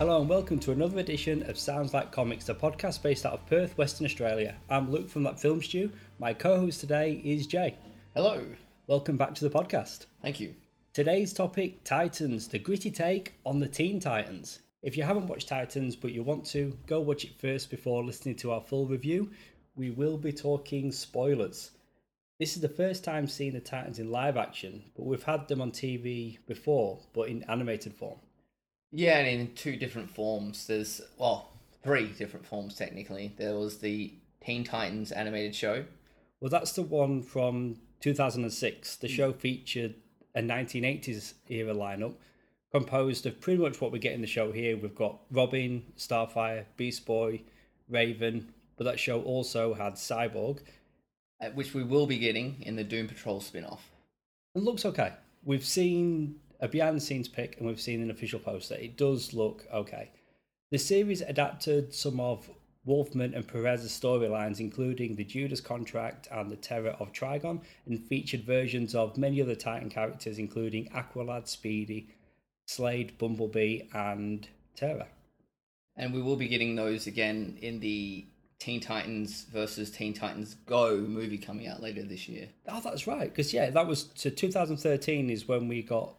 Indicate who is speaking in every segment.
Speaker 1: Hello and welcome to another edition of Sounds Like Comics, a podcast based out of Perth, Western Australia. I'm Luke from that film stew. My co-host today is Jay.
Speaker 2: Hello.
Speaker 1: Welcome back to the podcast.
Speaker 2: Thank you.
Speaker 1: Today's topic: Titans, the gritty take on the Teen Titans. If you haven't watched Titans but you want to, go watch it first before listening to our full review. We will be talking spoilers. This is the first time seeing the Titans in live action, but we've had them on TV before, but in animated form.
Speaker 2: Yeah, and in two different forms. There's well, three different forms technically. There was the Teen Titans animated show.
Speaker 1: Well, that's the one from 2006. The show featured a 1980s era lineup composed of pretty much what we get in the show here. We've got Robin, Starfire, Beast Boy, Raven, but that show also had Cyborg.
Speaker 2: uh, Which we will be getting in the Doom Patrol spin off.
Speaker 1: It looks okay. We've seen a behind the scenes pic and we've seen an official poster. It does look okay. The series adapted some of Wolfman and Perez's storylines, including the Judas Contract and the Terror of Trigon, and featured versions of many other Titan characters, including Aqualad, Speedy, Slade, Bumblebee, and Terra.
Speaker 2: And we will be getting those again in the Teen Titans versus Teen Titans Go movie coming out later this year.
Speaker 1: Oh, that's right. Because yeah, that was to 2013 is when we got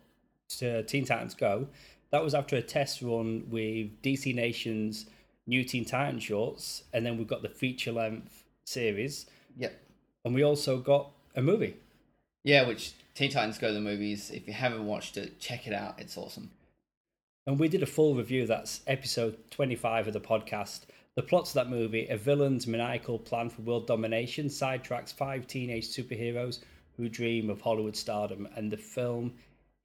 Speaker 1: to Teen Titans Go. That was after a test run with DC Nation's new Teen Titan shorts, and then we've got the feature length series,
Speaker 2: Yep.
Speaker 1: and we also got a movie.
Speaker 2: Yeah, which Teen Titans Go the movies. If you haven't watched it, check it out. It's awesome.
Speaker 1: And we did a full review. That's episode 25 of the podcast. The plot of that movie a villain's maniacal plan for world domination sidetracks five teenage superheroes who dream of Hollywood stardom, and the film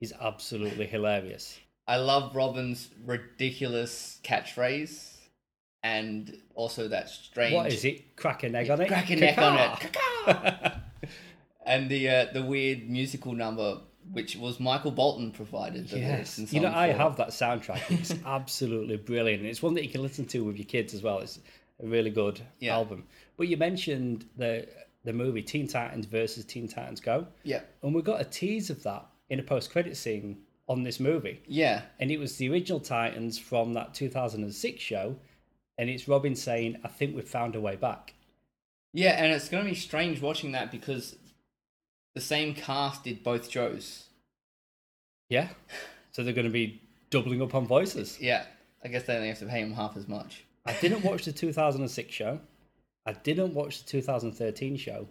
Speaker 1: is absolutely hilarious.
Speaker 2: I love Robin's ridiculous catchphrase, and also that strange.
Speaker 1: What is it? Crack a neck on it?
Speaker 2: Crack a neck on it. and the uh, the weird musical number, which was Michael Bolton provided. The
Speaker 1: yes. You know, I have that soundtrack. It's absolutely brilliant. It's one that you can listen to with your kids as well. It's a really good
Speaker 2: Yeah.
Speaker 1: album. But you mentioned the the movie Teen Titans versus Teen Titans Go.
Speaker 2: Yeah,
Speaker 1: And we got a tease of that in a post credit scene on this movie.
Speaker 2: yeah,
Speaker 1: And it was the original Titans from that 2006 show. And it's Robin saying, I think we've found a way back.
Speaker 2: yeah. And it's going to be strange watching that because the same cast did both shows.
Speaker 1: Yeah. So they're going to be doubling up on voices.
Speaker 2: Yeah, I guess they only have to pay him half as much.
Speaker 1: I didn't watch the 2006 show. I didn't watch the 2013 show.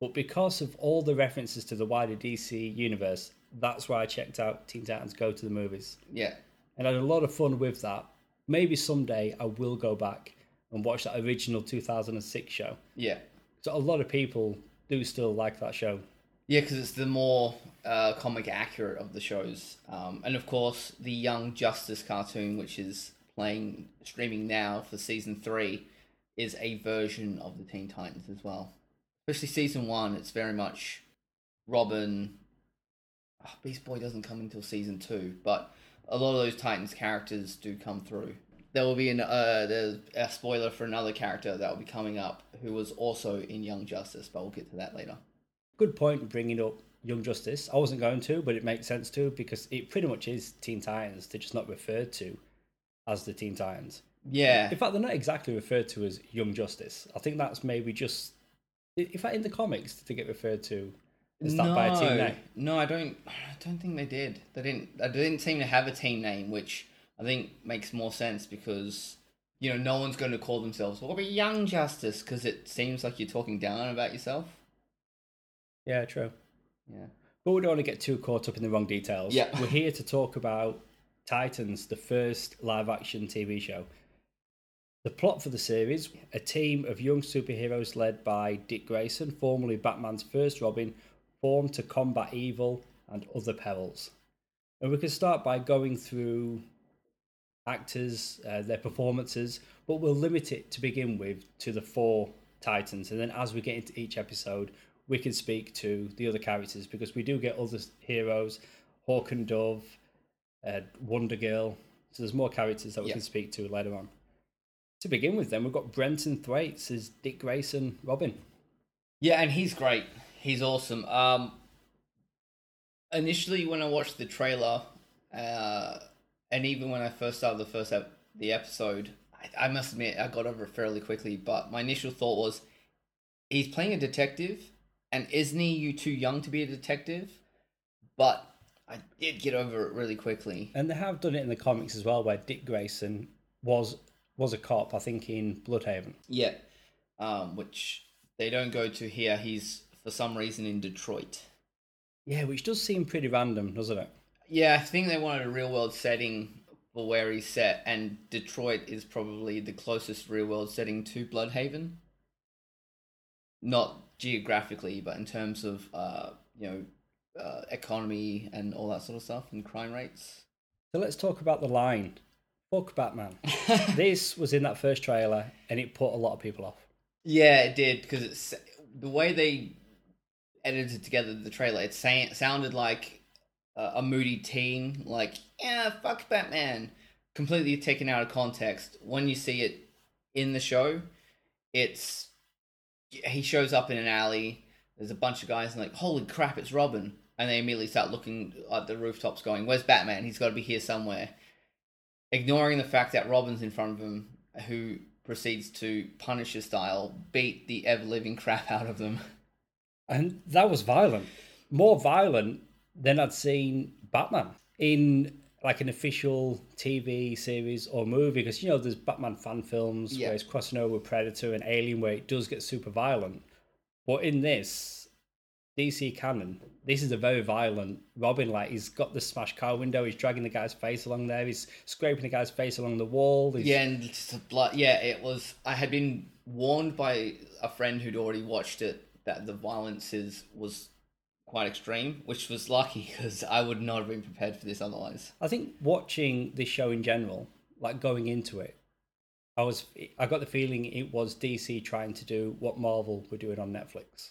Speaker 1: But because of all the references to the wider DC universe, that's why I checked out Teen Titans Go to the movies.
Speaker 2: Yeah,
Speaker 1: And I had a lot of fun with that. Maybe someday I will go back and watch that original 2006 show.
Speaker 2: yeah,
Speaker 1: So a lot of people do still like that show.
Speaker 2: yeah. Because it's the more uh, comic accurate of the shows, um, and of course the Young Justice cartoon, which is playing streaming now for season three, is a version of the Teen Titans as well. Especially season one, it's very much Robin. Oh, Beast Boy doesn't come until season two, but a lot of those Titans characters do come through. There will be an uh, there's a spoiler for another character that will be coming up who was also in Young Justice, but we'll get to that later.
Speaker 1: Good point bringing up Young Justice. I wasn't going to, but it makes sense to because it pretty much is Teen Titans. They're just not referred to as the Teen Titans.
Speaker 2: Yeah,
Speaker 1: In fact, they're not exactly referred to as Young Justice. I think that's maybe just. In fact, in the comics, they get referred to as that by a team name?
Speaker 2: No, I don't. I don't think they did. They didn't. They didn't seem to have a team name, which I think makes more sense because you know no one's going to call themselves "What we're Young Justice" because it seems like you're talking down about yourself.
Speaker 1: Yeah, true.
Speaker 2: Yeah.
Speaker 1: But we don't want to get too caught up in the wrong details.
Speaker 2: Yeah.
Speaker 1: We're here to talk about Titans, the first live action TV show. The plot for the series a team of young superheroes led by Dick Grayson, formerly Batman's first Robin, formed to combat evil and other perils. And we can start by going through actors, uh, their performances, but we'll limit it to begin with to the four Titans. And then as we get into each episode, we can speak to the other characters because we do get other heroes, Hawk and Dove, uh, Wonder Girl. So there's more characters that we
Speaker 2: Yeah.
Speaker 1: can speak to later on. To begin with, then we've got Brenton Thwaites as Dick Grayson, Robin.
Speaker 2: Yeah, and he's great. He's awesome. Um, initially, when I watched the trailer, uh, and even when I first started the first ep- the episode, I, I must admit I got over it fairly quickly. But my initial thought was, he's playing a detective, and isn't he you too young to be a detective? But I did get over it really quickly.
Speaker 1: And they have done it in the comics as well, where Dick Grayson was was a cop, I think, in Blüdhaven.
Speaker 2: Yeah, um, which they don't go to here. He's for some reason in Detroit.
Speaker 1: Yeah, which does seem pretty random, doesn't it?
Speaker 2: Yeah, I think they wanted a real world setting for where he's set, and Detroit is probably the closest real world setting to Blüdhaven. Not geographically, but in terms of uh, you know, uh, economy and all that sort of stuff, and crime rates.
Speaker 1: So let's talk about the line. Fuck Batman. this was in that first trailer, and it put a lot of people off.
Speaker 2: Yeah, it did because it's the way they edited together the trailer. It sa- sounded like uh, a moody teen, like yeah, fuck Batman, completely taken out of context. When you see it in the show, it's he shows up in an alley. There's a bunch of guys and like, holy crap, it's Robin, and they immediately start looking at the rooftops, going, "Where's Batman? He's got to be here somewhere." Ignoring the fact that Robin's in front of him, who proceeds to Punisher style beat the ever living crap out of them.
Speaker 1: And that was violent. More violent than I'd seen Batman in like an official TV series or movie. Because, you know, there's Batman fan films
Speaker 2: Yeah.
Speaker 1: where it's crossing over with Predator and Alien where it does get super violent. But in this, DC canon, this is a very violent Robin. Like, he's got the smashed car window, he's dragging the guy's face along there, he's scraping the guy's face along the wall. He's,
Speaker 2: Yeah, and just blood. Yeah, it was. I had been warned by a friend who'd already watched it that the violence is was quite extreme, which was lucky because I would not have been prepared for this otherwise.
Speaker 1: I think watching this show in general, like going into it, I was I got the feeling it was DC trying to do what Marvel were doing on Netflix,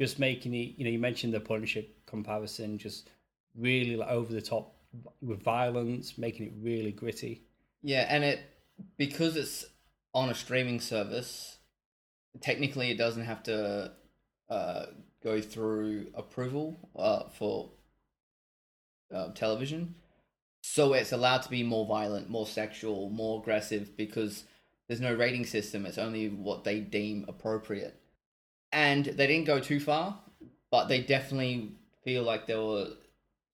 Speaker 1: just making it. You know, you mentioned the Punisher comparison, just really like over the top with violence, making it really gritty.
Speaker 2: Yeah, and it because it's on a streaming service, technically it doesn't have to uh, go through approval uh, for uh, television. So it's allowed to be more violent, more sexual, more aggressive because there's no rating system. It's only what they deem appropriate. And they didn't go too far, but they definitely feel like they were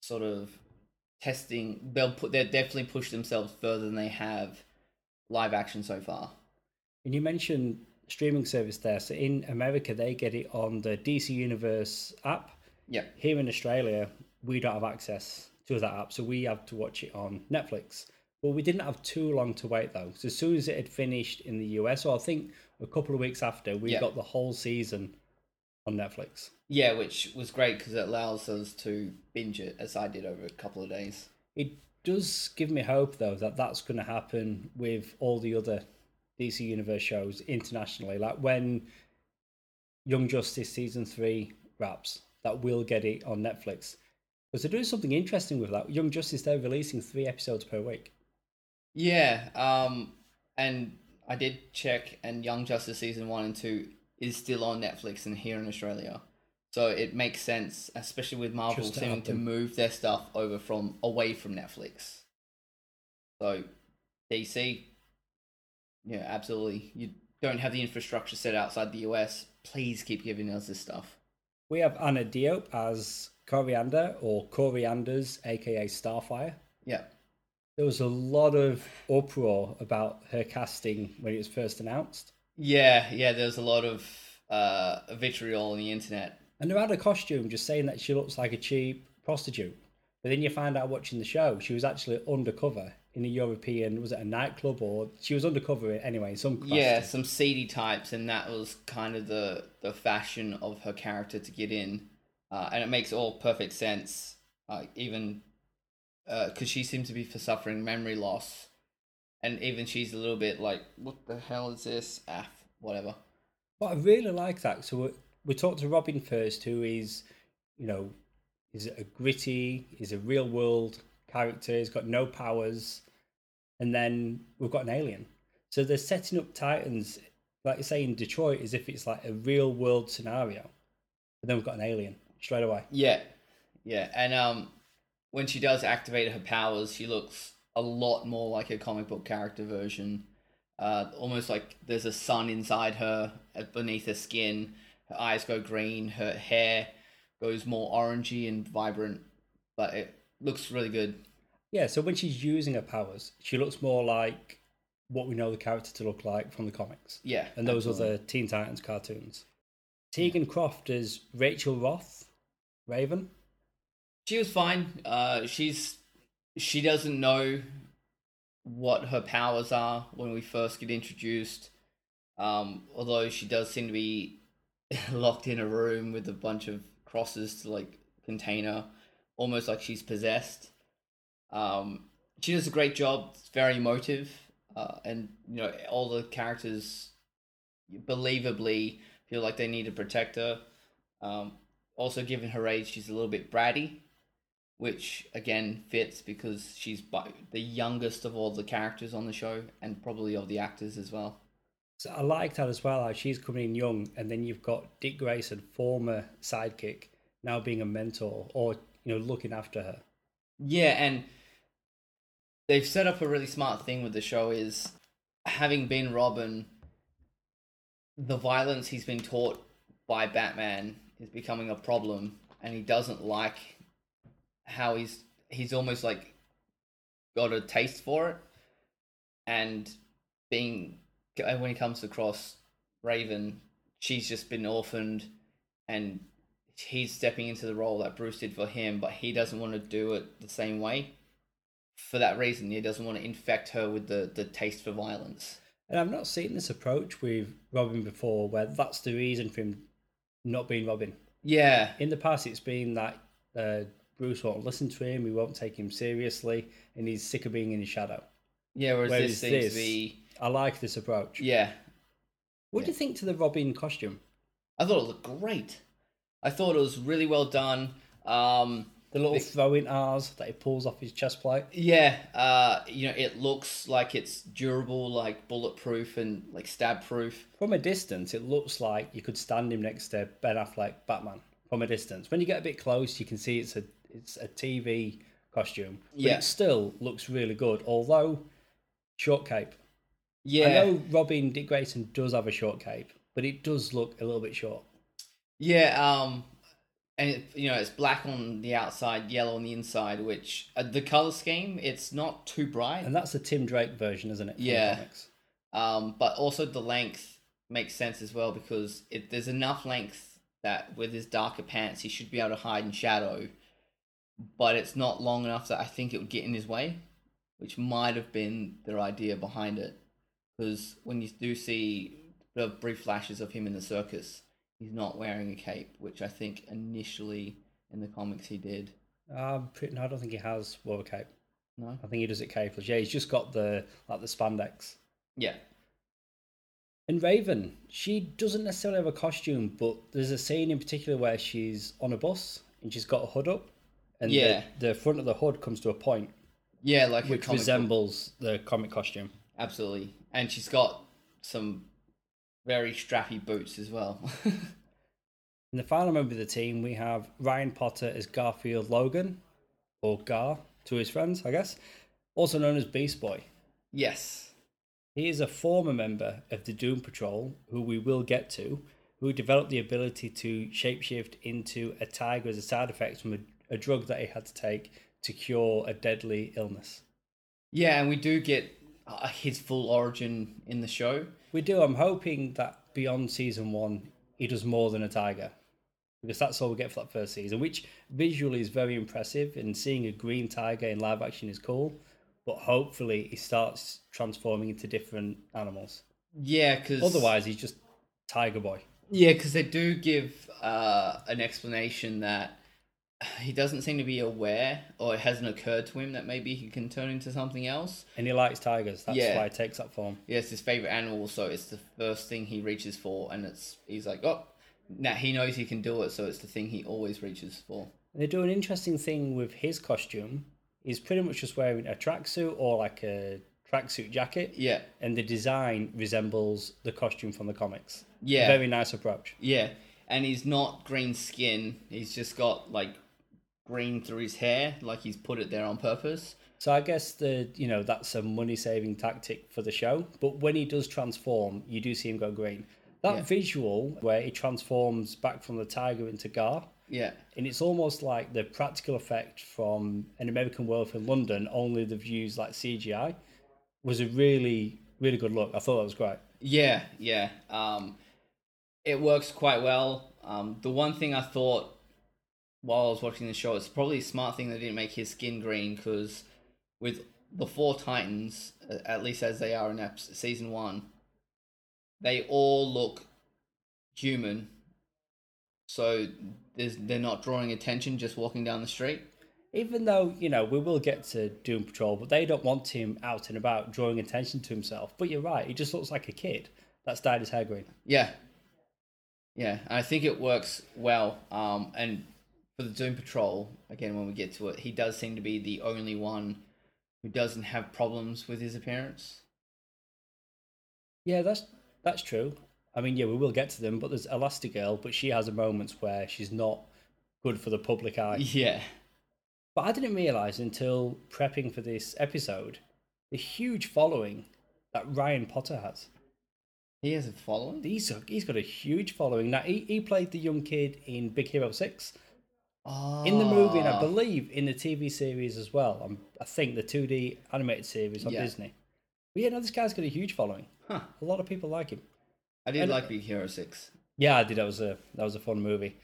Speaker 2: sort of testing. They'll put. They definitely push themselves further than they have live action so far.
Speaker 1: And you mentioned streaming service there. So in America, they get it on the DC Universe app.
Speaker 2: Yeah.
Speaker 1: Here in Australia, we don't have access to that app, so we have to watch it on Netflix. But we didn't have too long to wait though. So as soon as it had finished in the US, or I think a couple of weeks after, we
Speaker 2: Yeah.
Speaker 1: got the whole season on Netflix.
Speaker 2: Yeah, which was great because it allows us to binge it as I did over a couple of days.
Speaker 1: It does give me hope though that that's going to happen with all the other DC Universe shows internationally. Like when Young Justice season three wraps, that we'll get it on Netflix. Because they're doing something interesting with that. Young Justice, they're releasing three episodes per week.
Speaker 2: Yeah, um, and I did check, and Young Justice season one and two is still on Netflix and here in Australia, so it makes sense, especially with Marvel
Speaker 1: Just to
Speaker 2: seeming
Speaker 1: have
Speaker 2: to move their stuff over from away from Netflix. So, DC, yeah, absolutely. You don't have the infrastructure set outside the US. Please keep giving us this stuff.
Speaker 1: We have Anna Diop as Coriander or Corianders, aka Starfire.
Speaker 2: Yeah,
Speaker 1: There was a lot of uproar about her casting when it was first announced.
Speaker 2: yeah, yeah. There's a lot of uh, vitriol on the internet
Speaker 1: And her had a costume just saying that she looks like a cheap prostitute. But then you find out watching the show, she was actually undercover in a European, was it a nightclub or she was undercover anyway in some capacity.
Speaker 2: Yeah, some seedy types, and that was kind of the the fashion of her character to get in, uh, and it makes all perfect sense. Uh, even because she seems to be for suffering memory loss, and even she's a little bit like, "What the hell is this?" Ah, whatever.
Speaker 1: But I really like that. So we, we talked to Robin first, who is, you know, is a gritty, he's a real world character. He's got no powers, and then we've got an alien. So they're setting up Titans, like you say in Detroit, as if it's like a real world scenario. But then we've got an alien straight away.
Speaker 2: Yeah, yeah, and um, when she does activate her powers, she looks a a lot more like a comic book character version. Uh, almost like there's a sun inside her, uh, beneath her skin. Her eyes go green. Her hair goes more orangey and vibrant, but it looks really good.
Speaker 1: Yeah, so when she's using her powers, she looks more like what we know the character to look like from the comics
Speaker 2: Yeah,
Speaker 1: and those
Speaker 2: absolutely.
Speaker 1: other Teen Titans cartoons. Tegan Croft is Rachel Roth, Raven.
Speaker 2: She was fine. Uh, she's she doesn't know what her powers are when we first get introduced. Um, although she does seem to be locked in a room with a bunch of crosses to like contain her, almost like she's possessed. Um, she does a great job. It's very emotive, uh, and you know all the characters believably feel like they need to protect her. Um, also, given her age, she's a little bit bratty, which again fits because she's the youngest of all the characters on the show and probably of the actors as well.
Speaker 1: So I like that as well. How she's coming in young, and then you've got Dick Grayson, former sidekick, now being a mentor or you know looking after her.
Speaker 2: Yeah, and they've set up a really smart thing with the show is having been Robin, the violence he's been taught by Batman is becoming a problem, and he doesn't like how he's he's almost like got a taste for it, and being when he comes across Raven, she's just been orphaned, and he's stepping into the role that Bruce did for him, but he doesn't want to do it the same way. For that reason, he doesn't want to infect her with the, the taste for violence.
Speaker 1: And I've not seen this approach with Robin before, where that's the reason for him not being Robin.
Speaker 2: Yeah,
Speaker 1: In the past, it's been that uh, Bruce won't listen to him, he won't take him seriously, and he's sick of being in his shadow.
Speaker 2: yeah. Whereas,
Speaker 1: Whereas
Speaker 2: this seems
Speaker 1: this-
Speaker 2: to be
Speaker 1: I like this approach.
Speaker 2: yeah.
Speaker 1: What do you think to the Robin costume?
Speaker 2: I thought it looked great. I thought it was really well done. Um,
Speaker 1: The little
Speaker 2: The-
Speaker 1: throwing R's that he pulls off his chest plate.
Speaker 2: yeah, uh, you know, it looks like it's durable, like bulletproof and like stab proof.
Speaker 1: From a distance, it looks like you could stand him next to Ben Affleck, Batman. From a distance, when you get a bit close, you can see it's a it's a TV costume. But
Speaker 2: Yeah.
Speaker 1: it still looks really good. Although short cape.
Speaker 2: Yeah,
Speaker 1: I know Robin Dick Grayson does have a short cape, but it does look a little bit short.
Speaker 2: Yeah, um, and it, you know it's black on the outside, yellow on the inside. Which uh, the color scheme, it's not too bright.
Speaker 1: And that's the Tim Drake version, isn't it?
Speaker 2: Yeah. Um, but also the length makes sense as well because it, there's enough length that with his darker pants he should be able to hide in shadow, but it's not long enough that I think it would get in his way, which might have been their idea behind it. Because when you do see the brief flashes of him in the circus, he's not wearing a cape, which I think initially in the comics he did.
Speaker 1: Um, pretty, no, I don't think he has wore a cape.
Speaker 2: No.
Speaker 1: I think he does it capeless. Yeah, he's just got the like the spandex.
Speaker 2: Yeah.
Speaker 1: And Raven, she doesn't necessarily have a costume, but there's a scene in particular where she's on a bus and she's got a hood up, and
Speaker 2: Yeah.
Speaker 1: the, the front of the hood comes to a point,
Speaker 2: Yeah, like
Speaker 1: which
Speaker 2: book.
Speaker 1: resembles the comic costume.
Speaker 2: Absolutely. And she's got some very strappy boots as well.
Speaker 1: In the final member of the team, we have Ryan Potter as Garfield Logan, or Gar to his friends, I guess, also known as Beast Boy.
Speaker 2: yes.
Speaker 1: He is a former member of the Doom Patrol, who we will get to, who developed the ability to shapeshift into a tiger as a side effect from a, a drug that he had to take to cure a deadly illness.
Speaker 2: Yeah, and we do get uh, his full origin in the show.
Speaker 1: We do. I'm hoping that beyond season one, he does more than a tiger. Because that's all we get for that first season, which visually is very impressive. And seeing a green tiger in live action is cool. But hopefully, he starts transforming into different animals.
Speaker 2: Yeah, because
Speaker 1: Otherwise, he's just Tiger Boy.
Speaker 2: yeah, because they do give uh, an explanation that he doesn't seem to be aware, or it hasn't occurred to him that maybe he can turn into something else.
Speaker 1: And he likes tigers. That's
Speaker 2: Yeah.
Speaker 1: why he takes that form.
Speaker 2: Yeah, it's his favorite animal, so it's the first thing he reaches for, and it's he's like, oh, now he knows he can do it, so it's the thing he always reaches for.
Speaker 1: And they do an interesting thing with his costume. He's pretty much just wearing a tracksuit or like a tracksuit jacket.
Speaker 2: Yeah,
Speaker 1: And the design resembles the costume from the comics.
Speaker 2: yeah,
Speaker 1: Very nice approach.
Speaker 2: yeah. And he's not green skin. He's just got like green through his hair, like he's put it there on purpose.
Speaker 1: So I guess the you know that's a money saving tactic for the show. But when he does transform, you do see him go green. That
Speaker 2: Yeah.
Speaker 1: visual where he transforms back from the tiger into Gar,
Speaker 2: Yeah.
Speaker 1: and it's almost like the practical effect from an American Werewolf in London, only the views like CGI, was a really really good look. I thought that was great.
Speaker 2: Yeah, yeah. Um, it works quite well. Um, the one thing I thought while I was watching the show, it's probably a smart thing they didn't make his skin green because with the four Titans, at least as they are in season one, they all look human. So there's, they're not drawing attention just walking down the street.
Speaker 1: Even though you know we will get to Doom Patrol, but they don't want him out and about drawing attention to himself. But you're right; he just looks like a kid that's dyed his hair green.
Speaker 2: Yeah. Yeah, I think it works well. Um, and for the Doom Patrol, again, when we get to it, he does seem to be the only one who doesn't have problems with his appearance.
Speaker 1: Yeah, that's that's true. I mean, yeah, we will get to them, but there's Elastigirl, but she has a moments where she's not good for the public eye.
Speaker 2: Yeah.
Speaker 1: But I didn't realize until prepping for this episode the huge following that Ryan Potter has.
Speaker 2: He has a following?
Speaker 1: He's he's got a huge following. Now he, he played the young kid in Big Hero Six
Speaker 2: Oh.
Speaker 1: in the movie, and I ah. believe in the TV series as well. i I think the two D animated series on
Speaker 2: Yeah.
Speaker 1: Disney. But yeah, no, this guy's got a huge following.
Speaker 2: Huh.
Speaker 1: A lot of people like him.
Speaker 2: I did
Speaker 1: and-
Speaker 2: like Big Hero 6.
Speaker 1: Yeah, I did. That was a that was a fun movie.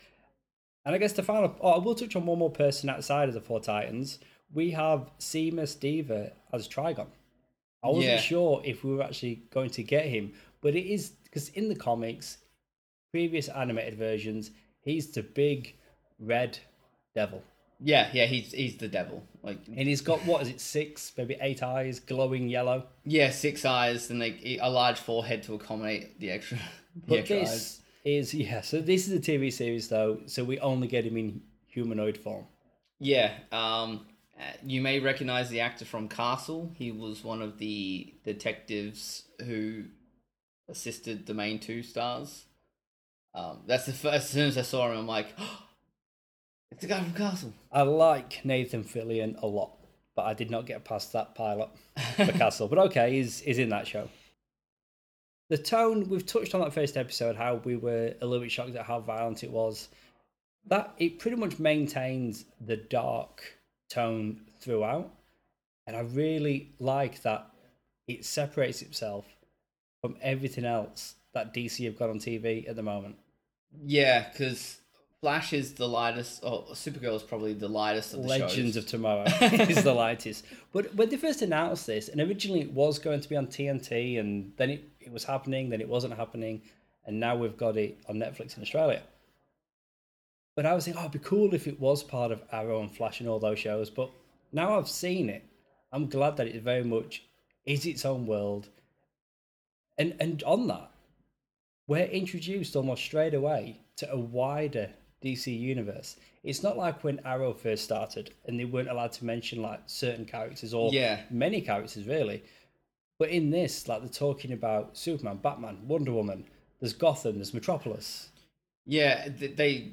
Speaker 1: And I guess the final. Oh, I will touch on one more person outside of the Four Titans. We have Seamus Dever as Trigon. I wasn't
Speaker 2: Yeah.
Speaker 1: sure if we were actually going to get him, but it is because in the comics, previous animated versions, he's the big red devil,
Speaker 2: Yeah, yeah, he's he's the devil. Like,
Speaker 1: and he's got what is it, six, maybe eight eyes, glowing yellow.
Speaker 2: yeah, six eyes and like a large forehead to accommodate the extra. The
Speaker 1: But
Speaker 2: extra
Speaker 1: this
Speaker 2: eyes.
Speaker 1: is yeah. So this is a TV series though, so we only get him in humanoid form.
Speaker 2: Yeah, um, uh, you may recognize the actor from Castle. He was one of the detectives who assisted the main two stars. Um, that's the first. As soon as I saw him, I'm like, it's the guy from Castle.
Speaker 1: I like Nathan Fillion a lot, but I did not get past that pilot for Castle. But okay, he's, he's in that show. The tone, we've touched on that first episode, how we were a little bit shocked at how violent it was. That it pretty much maintains the dark tone throughout. And I really like that it separates itself from everything else that DC have got on TV at the moment.
Speaker 2: Yeah, because Flash is the lightest. Oh, Supergirl is probably the lightest of the
Speaker 1: Legends
Speaker 2: shows.
Speaker 1: of Tomorrow is the lightest. But when they first announced this, and originally it was going to be on TNT, and then it, it was happening, then it wasn't happening, and now we've got it on Netflix in Australia. But I was thinking, oh, it'd be cool if it was part of Arrow and Flash and all those shows. But now I've seen it, I'm glad that it very much is its own world. And and on that, we're introduced almost straight away to a wider DC universe. It's not like when Arrow first started and they weren't allowed to mention like certain characters or
Speaker 2: Yeah.
Speaker 1: many characters really. But in this, like they're talking about Superman, Batman, Wonder Woman. There's Gotham. There's Metropolis.
Speaker 2: Yeah, th- they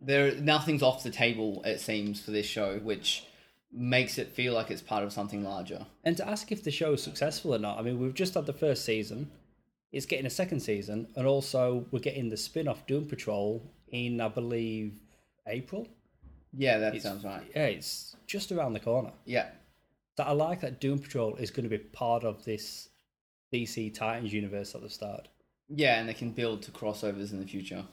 Speaker 2: there nothing's off the table. It seems for this show, which makes it feel like it's part of something larger.
Speaker 1: And to ask if the show is successful or not, I mean, we've just had the first season. It's getting a second season, and also we're getting the spin-off Doom Patrol in, I believe, April.
Speaker 2: Yeah, that
Speaker 1: It's-
Speaker 2: sounds right.
Speaker 1: Yeah, it's just around the corner.
Speaker 2: Yeah,
Speaker 1: So I like that Doom Patrol is going to be part of this DC Titans universe at the start.
Speaker 2: yeah, and they can build to crossovers in the future.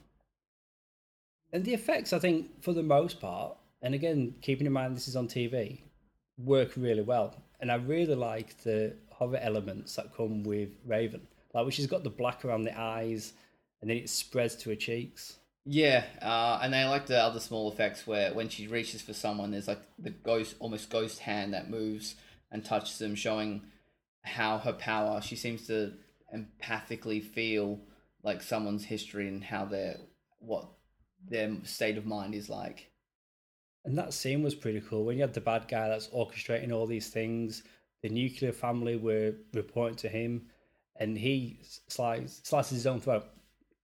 Speaker 1: And the effects, I think, for the most part, and again, keeping in mind this is on TV, work really well. And I really like the horror elements that come with Raven. Like, when she's got the black around the eyes and then it spreads to her cheeks.
Speaker 2: Yeah, uh, and they like the other small effects where when she reaches for someone, there's like the ghost, almost ghost hand that moves and touches them, showing how her power. She seems to empathically feel like someone's history and how their what their state of mind is like.
Speaker 1: And that scene was pretty cool when you had the bad guy that's orchestrating all these things. The nuclear family were reporting to him, and he slices, slices his own throat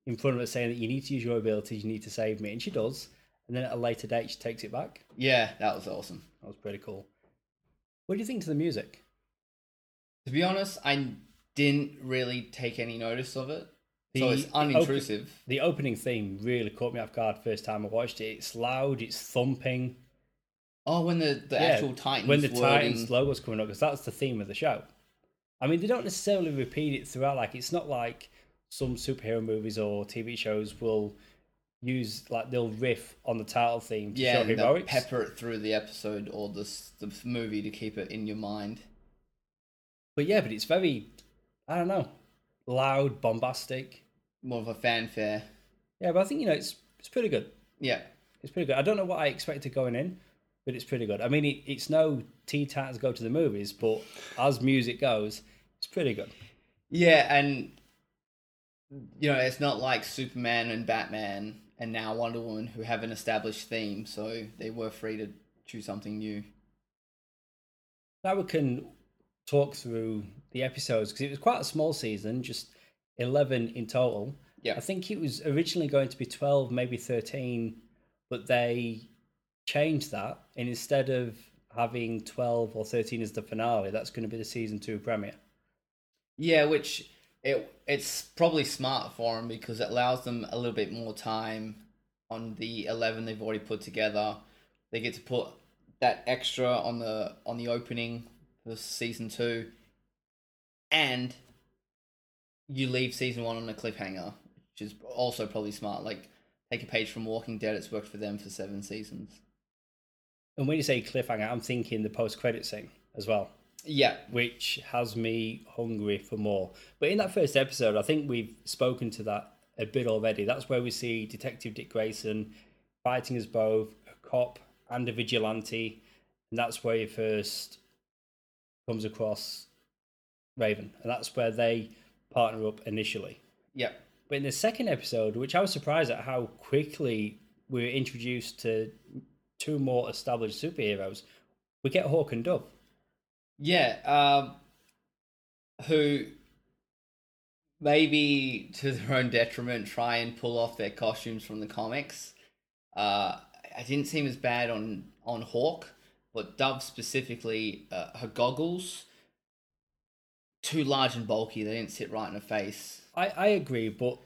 Speaker 1: in front of her, saying that you need to use your abilities, you need to save me. And she does. And then at a later date, she takes it back.
Speaker 2: Yeah, that was awesome.
Speaker 1: That was pretty cool. What do you think to the music?
Speaker 2: To be honest, I didn't really take any notice of it. so
Speaker 1: The
Speaker 2: it's unintrusive.
Speaker 1: The opening theme really caught me off guard first time I watched it. It's loud, it's thumping.
Speaker 2: oh, when the, the
Speaker 1: Yeah,
Speaker 2: actual Titans
Speaker 1: when the Titans logo's coming up, because that's the theme of the show. I mean, they don't necessarily repeat it throughout. Like, it's not like some superhero movies or TV shows will use like they'll riff on the title theme to
Speaker 2: yeah,
Speaker 1: show heroics.
Speaker 2: pepper it through the episode or the the movie to keep it in your mind.
Speaker 1: But yeah, but it's very, I don't know, loud, bombastic.
Speaker 2: More of a fanfare.
Speaker 1: Yeah, but I think you know it's it's pretty good.
Speaker 2: Yeah,
Speaker 1: It's pretty good. I don't know what I expected going in, but it's pretty good. I mean, it, it's no Teen Titans Go to the movies, but as music goes, it's pretty good.
Speaker 2: yeah, and you know it's not like Superman and Batman and now Wonder Woman who have an established theme, so they were free to choose something new.
Speaker 1: Now we can talk through the episodes because it was quite a small season, just 11 in total.
Speaker 2: Yeah.
Speaker 1: I think it was originally going to be 12, maybe 13, but they changed that. And instead of having 12 or 13 as the finale, that's going to be the season two premiere.
Speaker 2: Yeah, which it it's probably smart for them because it allows them a little bit more time on the eleven they've already put together. They get to put that extra on the on the opening for season two, and you leave season one on a cliffhanger, which is also probably smart. Like take a page from Walking Dead; it's worked for them for seven seasons.
Speaker 1: And when you say cliffhanger, I'm thinking the post credit scene as well.
Speaker 2: Yeah,
Speaker 1: which has me hungry for more. But in that first episode, I think we've spoken to that a bit already. That's where we see Detective Dick Grayson fighting as both a cop and a vigilante, and that's where he first comes across Raven, and that's where they partner up initially.
Speaker 2: yeah,
Speaker 1: But in the second episode, which I was surprised at how quickly we were introduced to two more established superheroes, we get Hawk and Dove.
Speaker 2: Yeah, um, who maybe to their own detriment try and pull off their costumes from the comics. Uh, I didn't seem as bad on on Hawk, but Dove specifically, uh, her goggles too large and bulky. They didn't sit right in her face.
Speaker 1: I, I agree, but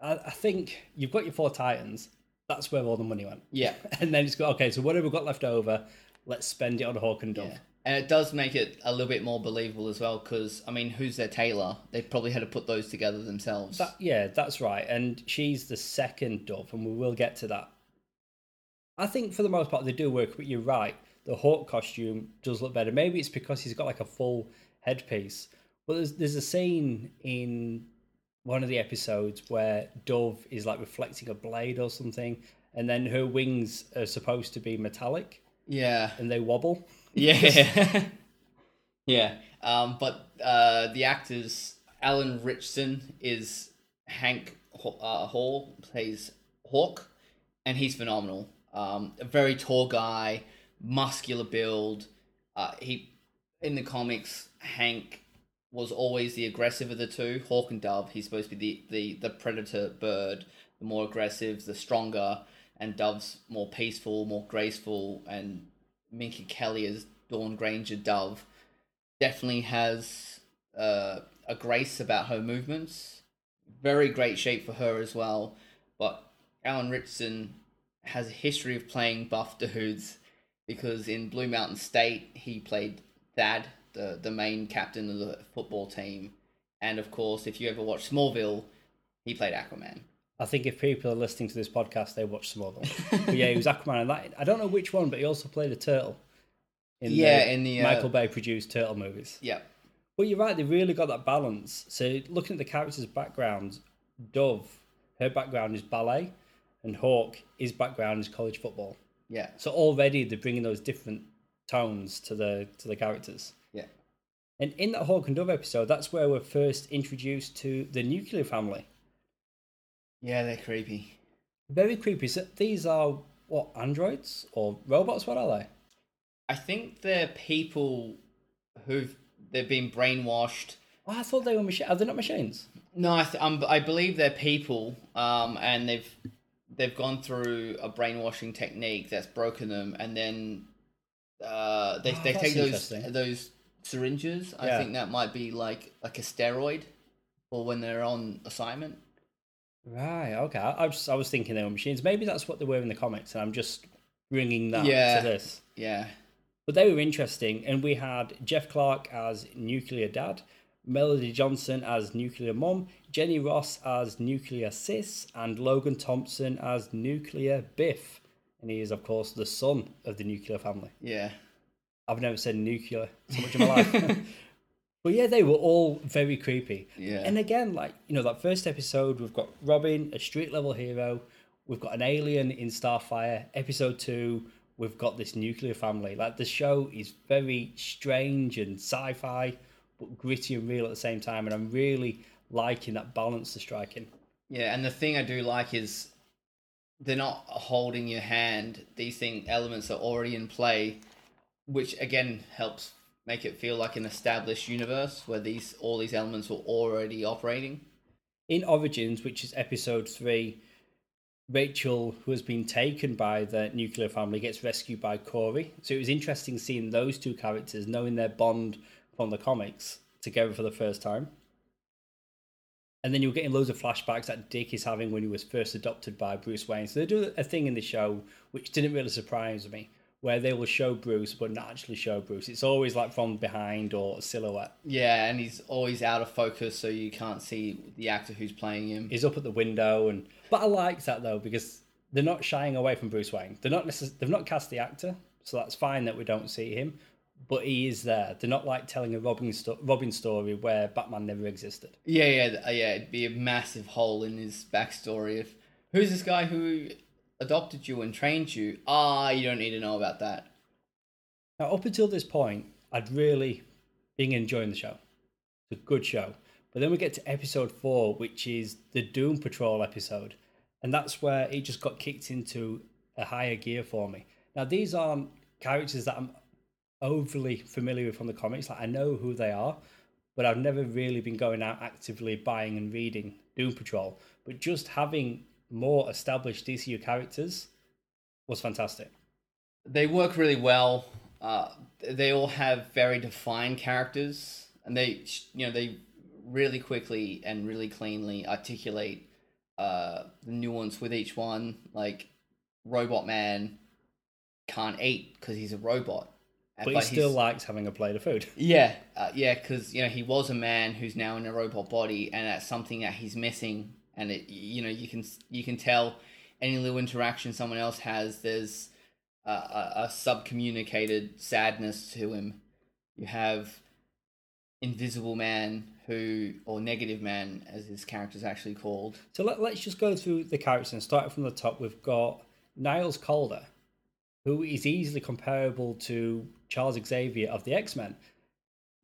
Speaker 1: I, I think you've got your four Titans. That's where all the money went.
Speaker 2: Yeah,
Speaker 1: And then it's got, okay, so whatever we've got left over, let's spend it on Hawk and Dove.
Speaker 2: yeah. And it does make it a little bit more believable as well, because I mean, who's their tailor? They probably had to put those together themselves.
Speaker 1: That, yeah, that's right. And she's the second Dove, and we will get to that. I think for the most part they do work, but you're right. The Hawk costume does look better. Maybe it's because he's got like a full headpiece. But there's there's a scene in one of the episodes where Dove is like reflecting a blade or something, and then her wings are supposed to be metallic
Speaker 2: yeah.
Speaker 1: and they wobble.
Speaker 2: Yeah. yeah. Um, but uh, the actors, Alan Ritchson is Hank uh, Hall, plays Hawk, and he's phenomenal. Um, a very tall guy, muscular build. Uh, he in the comics, Hank was always the aggressive of the two. Hawk and Dove. He's supposed to be the, the, the predator bird, the more aggressive, the stronger, and Dove's more peaceful, more graceful, and Minka Kelly as Dawn Granger Dove definitely has uh, a grace about her movements. Very great shape for her as well. But Alan Richardson has a history of playing buff dudes because in Blue Mountain State he played Thad, the, the main captain of the football team. And of course, if you ever watch Smallville, he played Aquaman.
Speaker 1: I think if people are listening to this podcast, they watch some of them. but yeah, he was Aquaman, and that, I don't know which one, but he also played a turtle. In
Speaker 2: Yeah, in the, uh,
Speaker 1: Michael Bay produced turtle movies.
Speaker 2: Yeah.
Speaker 1: Well, you're right. They really got that balance. So looking at the characters' backgrounds, Dove, her background is ballet, and Hawk, his background is college football.
Speaker 2: Yeah.
Speaker 1: So already they're bringing those different tones to the to the characters.
Speaker 2: Yeah.
Speaker 1: And in that Hawk and Dove episode, that's where we're first introduced to the nuclear family.
Speaker 2: Yeah, they're creepy.
Speaker 1: Very creepy. So these are what androids or robots? What are they?
Speaker 2: I think they're people who've they've been brainwashed.
Speaker 1: Oh, I thought they were machines. Are they not machines?
Speaker 2: No, I th- um, I believe they're people, um, and they've they've gone through a brainwashing technique that's broken them, and then uh, they
Speaker 1: Oh,
Speaker 2: they take those those syringes. I think that might be like like a steroid, for when they're on assignment.
Speaker 1: Right. Okay. I, I, was, I was thinking they were machines. Maybe that's what they were in the comics, and I'm just bringing that
Speaker 2: Yeah.
Speaker 1: to this.
Speaker 2: Yeah,
Speaker 1: But they were interesting, and we had Jeff Clark as Nuclear Dad, Melody Johnson as Nuclear Mom, Jenny Ross as Nuclear Sis, and Logan Thompson as Nuclear Biff. And he is, of course, the son of the nuclear family.
Speaker 2: yeah,
Speaker 1: I've never said nuclear so much in my life. but yeah, they were all very creepy.
Speaker 2: Yeah.
Speaker 1: And again, like, you know, that first episode, we've got Robin, a street level hero. We've got an alien in Starfire. Episode two, we've got this nuclear family. Like, the show is very strange and sci fi, but gritty and real at the same time. And I'm really liking that balance they're striking.
Speaker 2: yeah. And the thing I do like is they're not holding your hand. These thing elements are already in play, which again helps make it feel like an established universe where these all these elements were already operating.
Speaker 1: in Origins, which is episode three, Rachel, who has been taken by the nuclear family, gets rescued by Corey. So it was interesting seeing those two characters, knowing their bond from the comics, together for the first time. And then you're getting loads of flashbacks that Dick is having when he was first adopted by Bruce Wayne. So they do a thing in the show which didn't really surprise me, where they will show Bruce but not actually show Bruce. It's always like from behind or a silhouette.
Speaker 2: Yeah, and he's always out of focus, so you can't see the actor who's playing him.
Speaker 1: He's up at the window, and but I like that though because they're not shying away from Bruce Wayne. They're not necess- they've not cast the actor, so that's fine that we don't see him. But he is there. They're not like telling a Robin sto- Robin story where Batman never existed.
Speaker 2: Yeah, yeah, yeah. It'd be a massive hole in his backstory. If who's this guy who adopted you and trained you? Ah, you don't need to know about that.
Speaker 1: Now, up until this point, I'd really been enjoying the show. It's a good show. But then we get to episode four, which is the Doom Patrol episode. And that's where it just got kicked into a higher gear for me. Now, these aren't characters that I'm overly familiar with from the comics. Like, I know who they are, but I've never really been going out actively buying and reading Doom Patrol. But just having more established DCU characters was fantastic.
Speaker 2: They work really well. Uh, they all have very defined characters, and they, you know, they really quickly and really cleanly articulate uh, the nuance with each one. Like, Robot Man can't eat because he's a robot,
Speaker 1: But, he still likes having a plate of food.
Speaker 2: Yeah, uh, yeah, because you know he was a man who's now in a robot body, and that's something that he's missing. And it, you know, you can you can tell any little interaction someone else has. There's a, a, a subcommunicated sadness to him. You have Invisible Man, who or Negative Man, as his character is actually called.
Speaker 1: So let, let's just go through the characters and start from the top. We've got Niles Caulder, who is easily comparable to Charles Xavier of the X Men.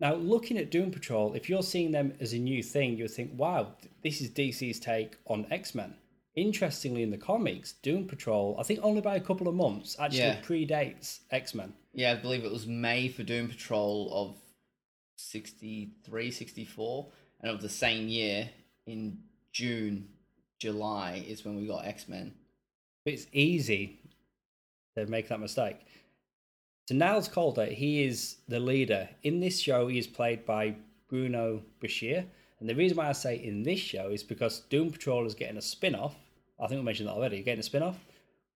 Speaker 1: Now, looking at Doom Patrol, if you're seeing them as a new thing, you'll think, wow, this is DC's take on X Men. Interestingly, in the comics, Doom Patrol, I think only by a couple of months, actually
Speaker 2: Yeah.
Speaker 1: predates X Men.
Speaker 2: Yeah, I believe it was May for Doom Patrol of 63, 64. And of the same year, in June, July, is when we got X Men.
Speaker 1: It's easy to make that mistake. So Niles Caulder, he is the leader. In this show, he is played by Bruno Bashir. And the reason why I say in this show is because Doom Patrol is getting a spin off. I think we mentioned that already, getting a spin off.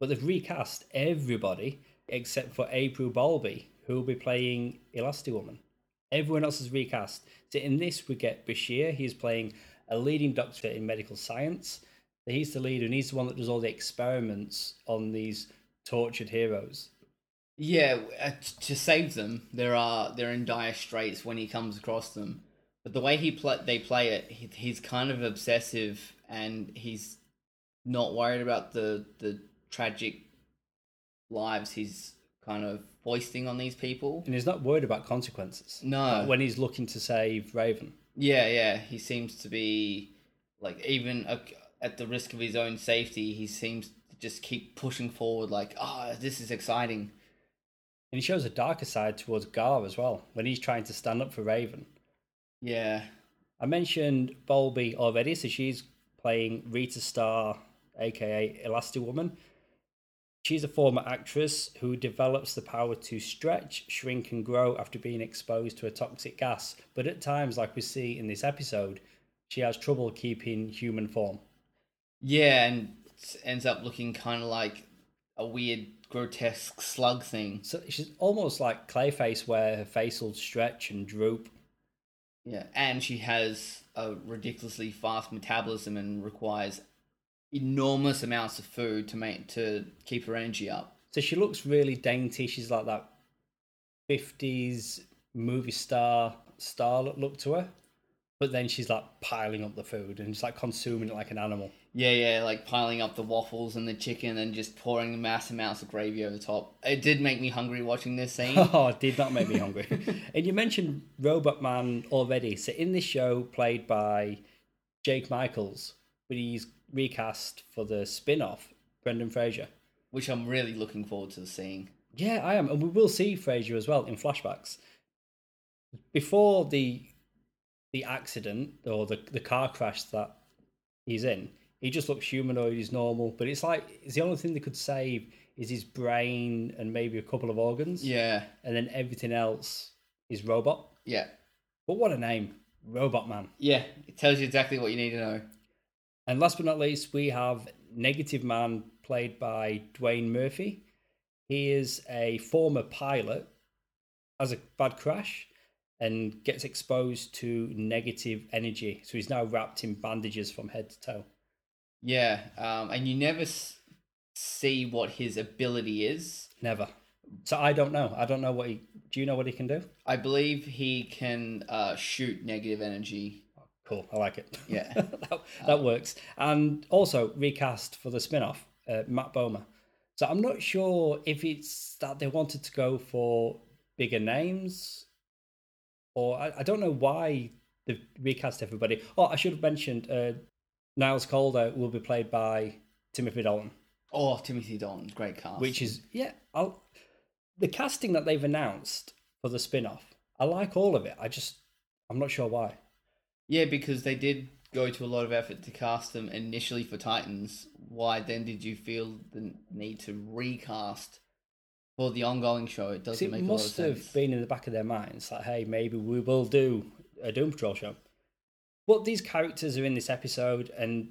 Speaker 1: But they've recast everybody except for April Bowlby, who will be playing Elasti-Woman. Everyone else is recast. So in this, we get Bashir. He's playing a leading doctor in medical science. He's the leader, and he's the one that does all the experiments on these tortured heroes.
Speaker 2: Yeah, uh, to save them, there are they're in dire straits when he comes across them. But the way he play, they play it, he, he's kind of obsessive, and he's not worried about the the tragic lives he's kind of foisting on these people.
Speaker 1: And he's not worried about consequences.
Speaker 2: No.
Speaker 1: When he's looking to save Raven.
Speaker 2: Yeah, yeah, he seems to be like even at the risk of his own safety, he seems to just keep pushing forward. Like, ah, this is exciting.
Speaker 1: And he shows a darker side towards Gar as well, when he's trying to stand up for Raven.
Speaker 2: Yeah,
Speaker 1: I mentioned Bowlby already, so she's playing Rita Star, aka Elasti Woman. She's a former actress who develops the power to stretch, shrink, and grow after being exposed to a toxic gas. But at times, like we see in this episode, she has trouble keeping human form.
Speaker 2: Yeah, and ends up looking kind of like a weird, grotesque slug thing.
Speaker 1: So she's almost like Clayface, where her face will stretch and droop.
Speaker 2: Yeah, and she has a ridiculously fast metabolism and requires enormous amounts of food to make to keep her energy up.
Speaker 1: So she looks really dainty. She's like that 50s movie star star look to her. But then she's like piling up the food and just like consuming it like an animal.
Speaker 2: Yeah, yeah, like piling up the waffles and the chicken and just pouring mass amounts of gravy over the top. It did make me hungry watching this scene.
Speaker 1: Oh, it did not make me hungry. and you mentioned Robot Man already. So in this show, played by Jake Michaels, but he's recast for the spin off, Brendan Fraser.
Speaker 2: which I'm really looking forward to seeing.
Speaker 1: Yeah, I am. And we will see Fraser as well in flashbacks. Before the the accident or the, the car crash that he's in, he just looks humanoid, he's normal. But it's like it's the only thing they could save is his brain and maybe a couple of organs.
Speaker 2: Yeah,
Speaker 1: And then everything else is robot.
Speaker 2: yeah,
Speaker 1: But what a name. Robot Man.
Speaker 2: yeah. It tells you exactly what you need to know.
Speaker 1: And last but not least, we have Negative Man, played by Dwain Murphy. He is a former pilot, has a bad crash, and gets exposed to negative energy. So he's now wrapped in bandages from head to toe.
Speaker 2: Yeah, um, and you never s- see what his ability is.
Speaker 1: Never. So I don't know. I don't know what he. Do you know what he can do?
Speaker 2: I believe he can uh, shoot negative energy.
Speaker 1: Cool. I like it.
Speaker 2: Yeah.
Speaker 1: that, that works. And also recast for the spin off, uh, Matt Bomer. So I'm not sure if it's that they wanted to go for bigger names or I, I don't know why they recast everybody. Oh, I should have mentioned uh, Niles Caulder will be played by Timothy Dalton,
Speaker 2: Oh, Timothy Dalton, great cast.
Speaker 1: which is, yeah, I'll, the casting that they've announced for the spin off, I like all of it. I just, I'm not sure why.
Speaker 2: yeah, because they did go to a lot of effort to cast them initially for Titans. Why then did you feel the need to recast for the ongoing show? It doesn't
Speaker 1: it
Speaker 2: make
Speaker 1: must
Speaker 2: lot of
Speaker 1: have
Speaker 2: sense.
Speaker 1: been in the back of their minds like, hey, maybe we will do a Doom Patrol show. But these characters are in this episode, and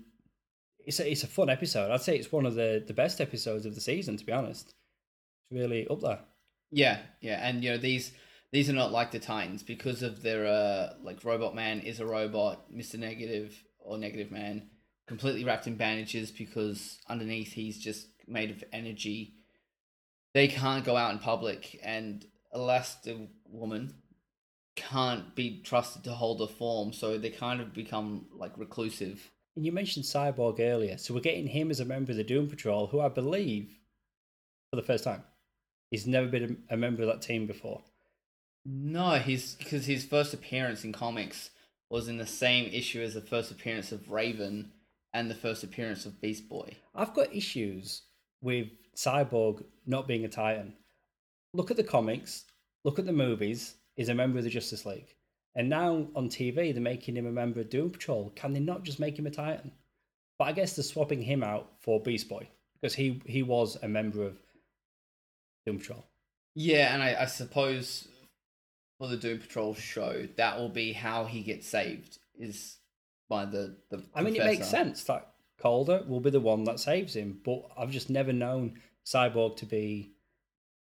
Speaker 1: it's a, it's a fun episode. I'd say it's one of the, the best episodes of the season, to be honest. It's really up there.
Speaker 2: Yeah, yeah, and you know these these are not like the Titans because of their uh like Robot Man is a robot, Mister Negative or Negative Man, completely wrapped in bandages because underneath he's just made of energy. They can't go out in public, and Elastic Woman can't be trusted to hold a form, so they kind of become like reclusive.
Speaker 1: And you mentioned Cyborg earlier, so we're getting him as a member of the Doom Patrol, who I believe, for the first time, he's never been a, a member of that team before.
Speaker 2: No, he's because his first appearance in comics was in the same issue as the first appearance of Raven and the first appearance of Beast Boy.
Speaker 1: I've got issues with Cyborg not being a Titan. Look at the comics, look at the movies, he's a member of the Justice League. And now on TV, they're making him a member of Doom Patrol. Can they not just make him a Titan? But I guess they're swapping him out for Beast Boy because he, he was a member of Doom Patrol.
Speaker 2: Yeah, and I, I suppose for the Doom Patrol show, that will be how he gets saved is by the the.
Speaker 1: I mean, it makes sense that Caulder will be the one that saves him, but I've just never known Cyborg to be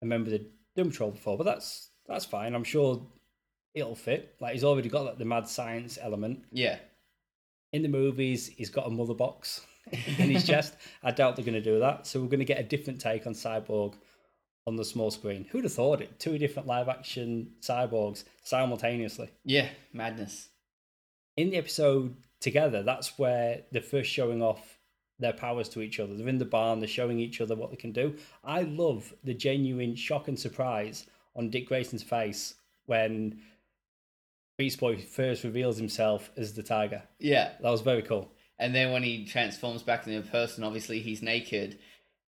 Speaker 1: a member of the Doom Patrol before. But that's that's fine. I'm sure it'll fit. Like he's already got like, the mad science element
Speaker 2: Yeah,
Speaker 1: in the movies. He's got a mother box in his chest. I doubt they're going to do that. So we're going to get a different take on Cyborg on the small screen. Who'd have thought it? Two different live action cyborgs simultaneously
Speaker 2: yeah, madness.
Speaker 1: in the episode together, that's where they're first showing off their powers to each other. They're in the barn, they're showing each other what they can do. I love the genuine shock and surprise on Dick Grayson's face when Beast Boy first reveals himself as the tiger.
Speaker 2: Yeah,
Speaker 1: That was very cool.
Speaker 2: and then when he transforms back into a person, obviously he's naked,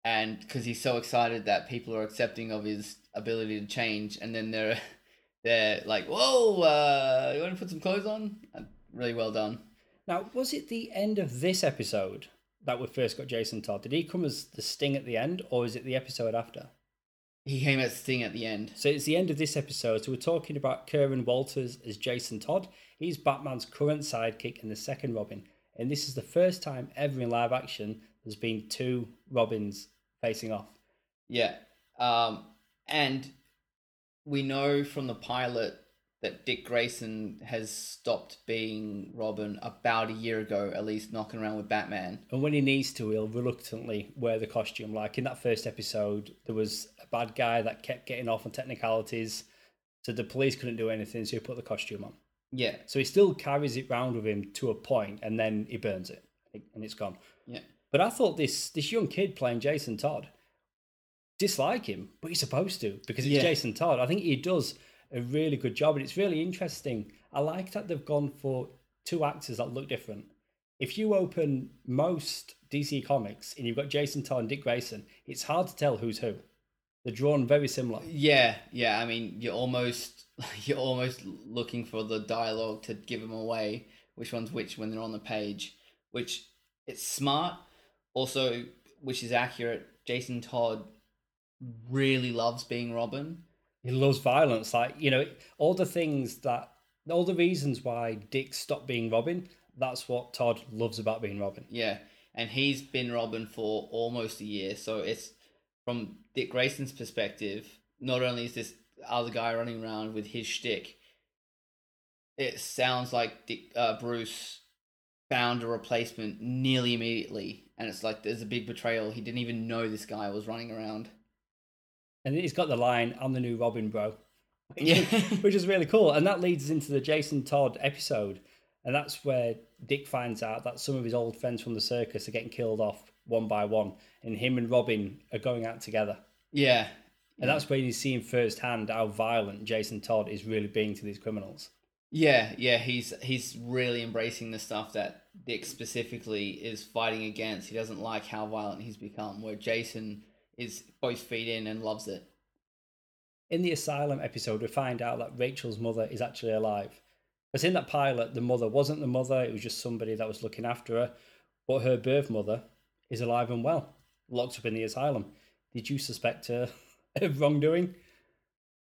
Speaker 2: and because he's so excited that people are accepting of his ability to change, and then they're they're like, "Whoa, uh, you want to put some clothes on?" Uh, Really well done.
Speaker 1: Now, was it the end of this episode that we first got Jason Todd? Did he come as the Sting at the end, or is it the episode after?
Speaker 2: He came as Sting at the end.
Speaker 1: So it's the end of this episode. So we're talking about Curran Walters as Jason Todd. He's Batman's current sidekick and the second Robin. And this is the first time ever in live action there's been two Robins facing off.
Speaker 2: Yeah. Um, and we know from the pilot that Dick Grayson has stopped being Robin about a year ago, at least knocking around with Batman.
Speaker 1: And when he needs to, he'll reluctantly wear the costume. Like in that first episode, there was a bad guy that kept getting off on technicalities. So the police couldn't do anything, so he put the costume on.
Speaker 2: Yeah.
Speaker 1: So he still carries it round with him to a point, and then he burns it, and it's gone.
Speaker 2: Yeah.
Speaker 1: But I thought this this young kid playing Jason Todd dislike him, but he's supposed to because it's
Speaker 2: Yeah.
Speaker 1: Jason Todd. I think he does a really good job, and it's really interesting. I like that they've gone for two actors that look different. If you open most DC comics and you've got Jason Todd and Dick Grayson, it's hard to tell who's who. They're drawn very similar.
Speaker 2: Yeah, yeah. I mean, you're almost you're almost looking for the dialogue to give them away which one's which when they're on the page, which it's smart. Also, which is accurate. Jason Todd really loves being Robin.
Speaker 1: He loves violence. Like, you know, all the things that, all the reasons why Dick stopped being Robin, that's what Todd loves about being Robin.
Speaker 2: Yeah, and he's been Robin for almost a year. So it's from Dick Grayson's perspective. Not only is this other guy running around with his shtick, it sounds like Dick, uh, Bruce found a replacement nearly immediately, and it's like there's a big betrayal. He didn't even know this guy was running around.
Speaker 1: And he's got the line, I'm the new Robin, bro.
Speaker 2: Yeah.
Speaker 1: Which is really cool. And that leads us into the Jason Todd episode. And that's where Dick finds out that some of his old friends from the circus are getting killed off one by one. And him and Robin are going out together.
Speaker 2: Yeah,
Speaker 1: And that's when he's seeing firsthand how violent Jason Todd is really being to these criminals.
Speaker 2: Yeah, yeah, he's he's really embracing the stuff that Dick specifically is fighting against. He doesn't like how violent he's become, where Jason is both feet in and loves it.
Speaker 1: In the asylum episode, we find out that Rachel's mother is actually alive. Because in that pilot, the mother wasn't the mother, it was just somebody that was looking after her. But her birth mother is alive and well, locked up in the asylum. Did you suspect her of wrongdoing?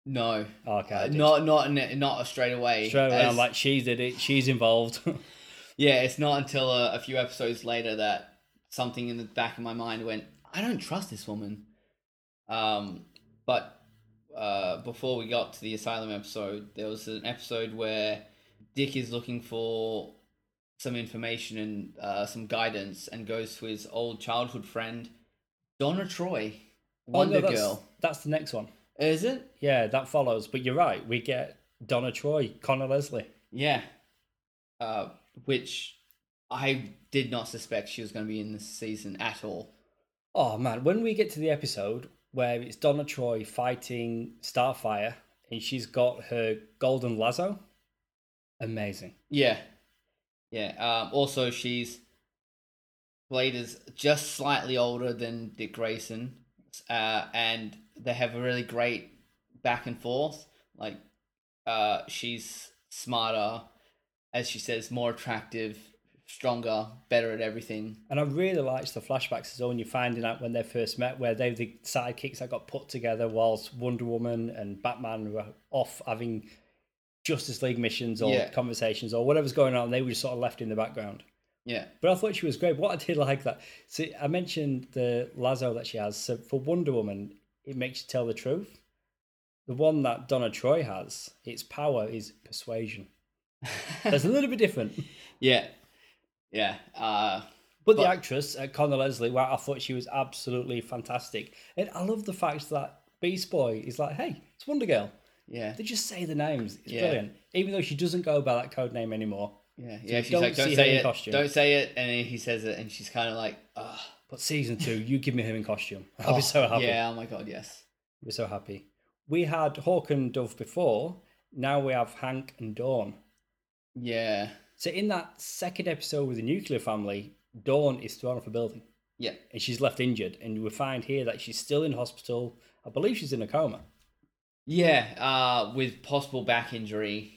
Speaker 2: No,
Speaker 1: Okay,
Speaker 2: uh, not not not straight away.
Speaker 1: Straight away,
Speaker 2: As-
Speaker 1: I'm like, she did it, she's involved.
Speaker 2: yeah, it's not until a, a few episodes later that something in the back of my mind went, I don't trust this woman. Um, but uh, before we got to the asylum episode, there was an episode where Dick is looking for some information and uh, some guidance and goes to his old childhood friend, Donna Troy,
Speaker 1: Oh, no,
Speaker 2: Wonder
Speaker 1: that's,
Speaker 2: Girl.
Speaker 1: That's the next one.
Speaker 2: Is it?
Speaker 1: Yeah, that follows. But you're right, we get Donna Troy, Conor Leslie.
Speaker 2: Yeah. Uh, which I did not suspect she was going to be in this season at all.
Speaker 1: Oh man, when we get to the episode where it's Donna Troy fighting Starfire and she's got her golden lasso, amazing.
Speaker 2: Yeah. Yeah. Um, also, she's played as just slightly older than Dick Grayson. Uh, and they have a really great back and forth. Like, uh, she's smarter, as she says, more attractive, stronger, better at everything.
Speaker 1: And I really liked the flashbacks as well when you're finding out when they first met, where they're the sidekicks that got put together whilst Wonder Woman and Batman were off having Justice League missions or
Speaker 2: Yeah.
Speaker 1: conversations or whatever's going on. They were just sort of left in the background.
Speaker 2: Yeah.
Speaker 1: But I thought she was great. What I did like that. See, I mentioned the lasso that she has. So for Wonder Woman, it makes you tell the truth. The one that Donna Troy has, its power is persuasion. That's a little bit different.
Speaker 2: yeah. Yeah. Uh,
Speaker 1: But, the actress, uh, Conor Leslie, wow, I thought she was absolutely fantastic. And I love the fact that Beast Boy is like, hey, it's Wonder Girl.
Speaker 2: yeah.
Speaker 1: They just say the names. It's
Speaker 2: Yeah.
Speaker 1: brilliant. Even though she doesn't go by that code name anymore.
Speaker 2: Yeah,
Speaker 1: So
Speaker 2: yeah. She's
Speaker 1: don't
Speaker 2: like, don't say
Speaker 1: in
Speaker 2: it.
Speaker 1: costume.
Speaker 2: Don't say it, and he says it, and she's kind of like, Ugh.
Speaker 1: But season two, you give me her in costume. I'll be so happy.
Speaker 2: Yeah. Oh my god. Yes.
Speaker 1: We're so happy. We had Hawk and Dove before. Now we have Hank and Dawn.
Speaker 2: Yeah.
Speaker 1: So in that second episode with the nuclear family, Dawn is thrown off a building
Speaker 2: Yeah.
Speaker 1: and she's left injured. And we find here that she's still in hospital. I believe she's in a coma.
Speaker 2: Yeah. Uh, with possible back injury,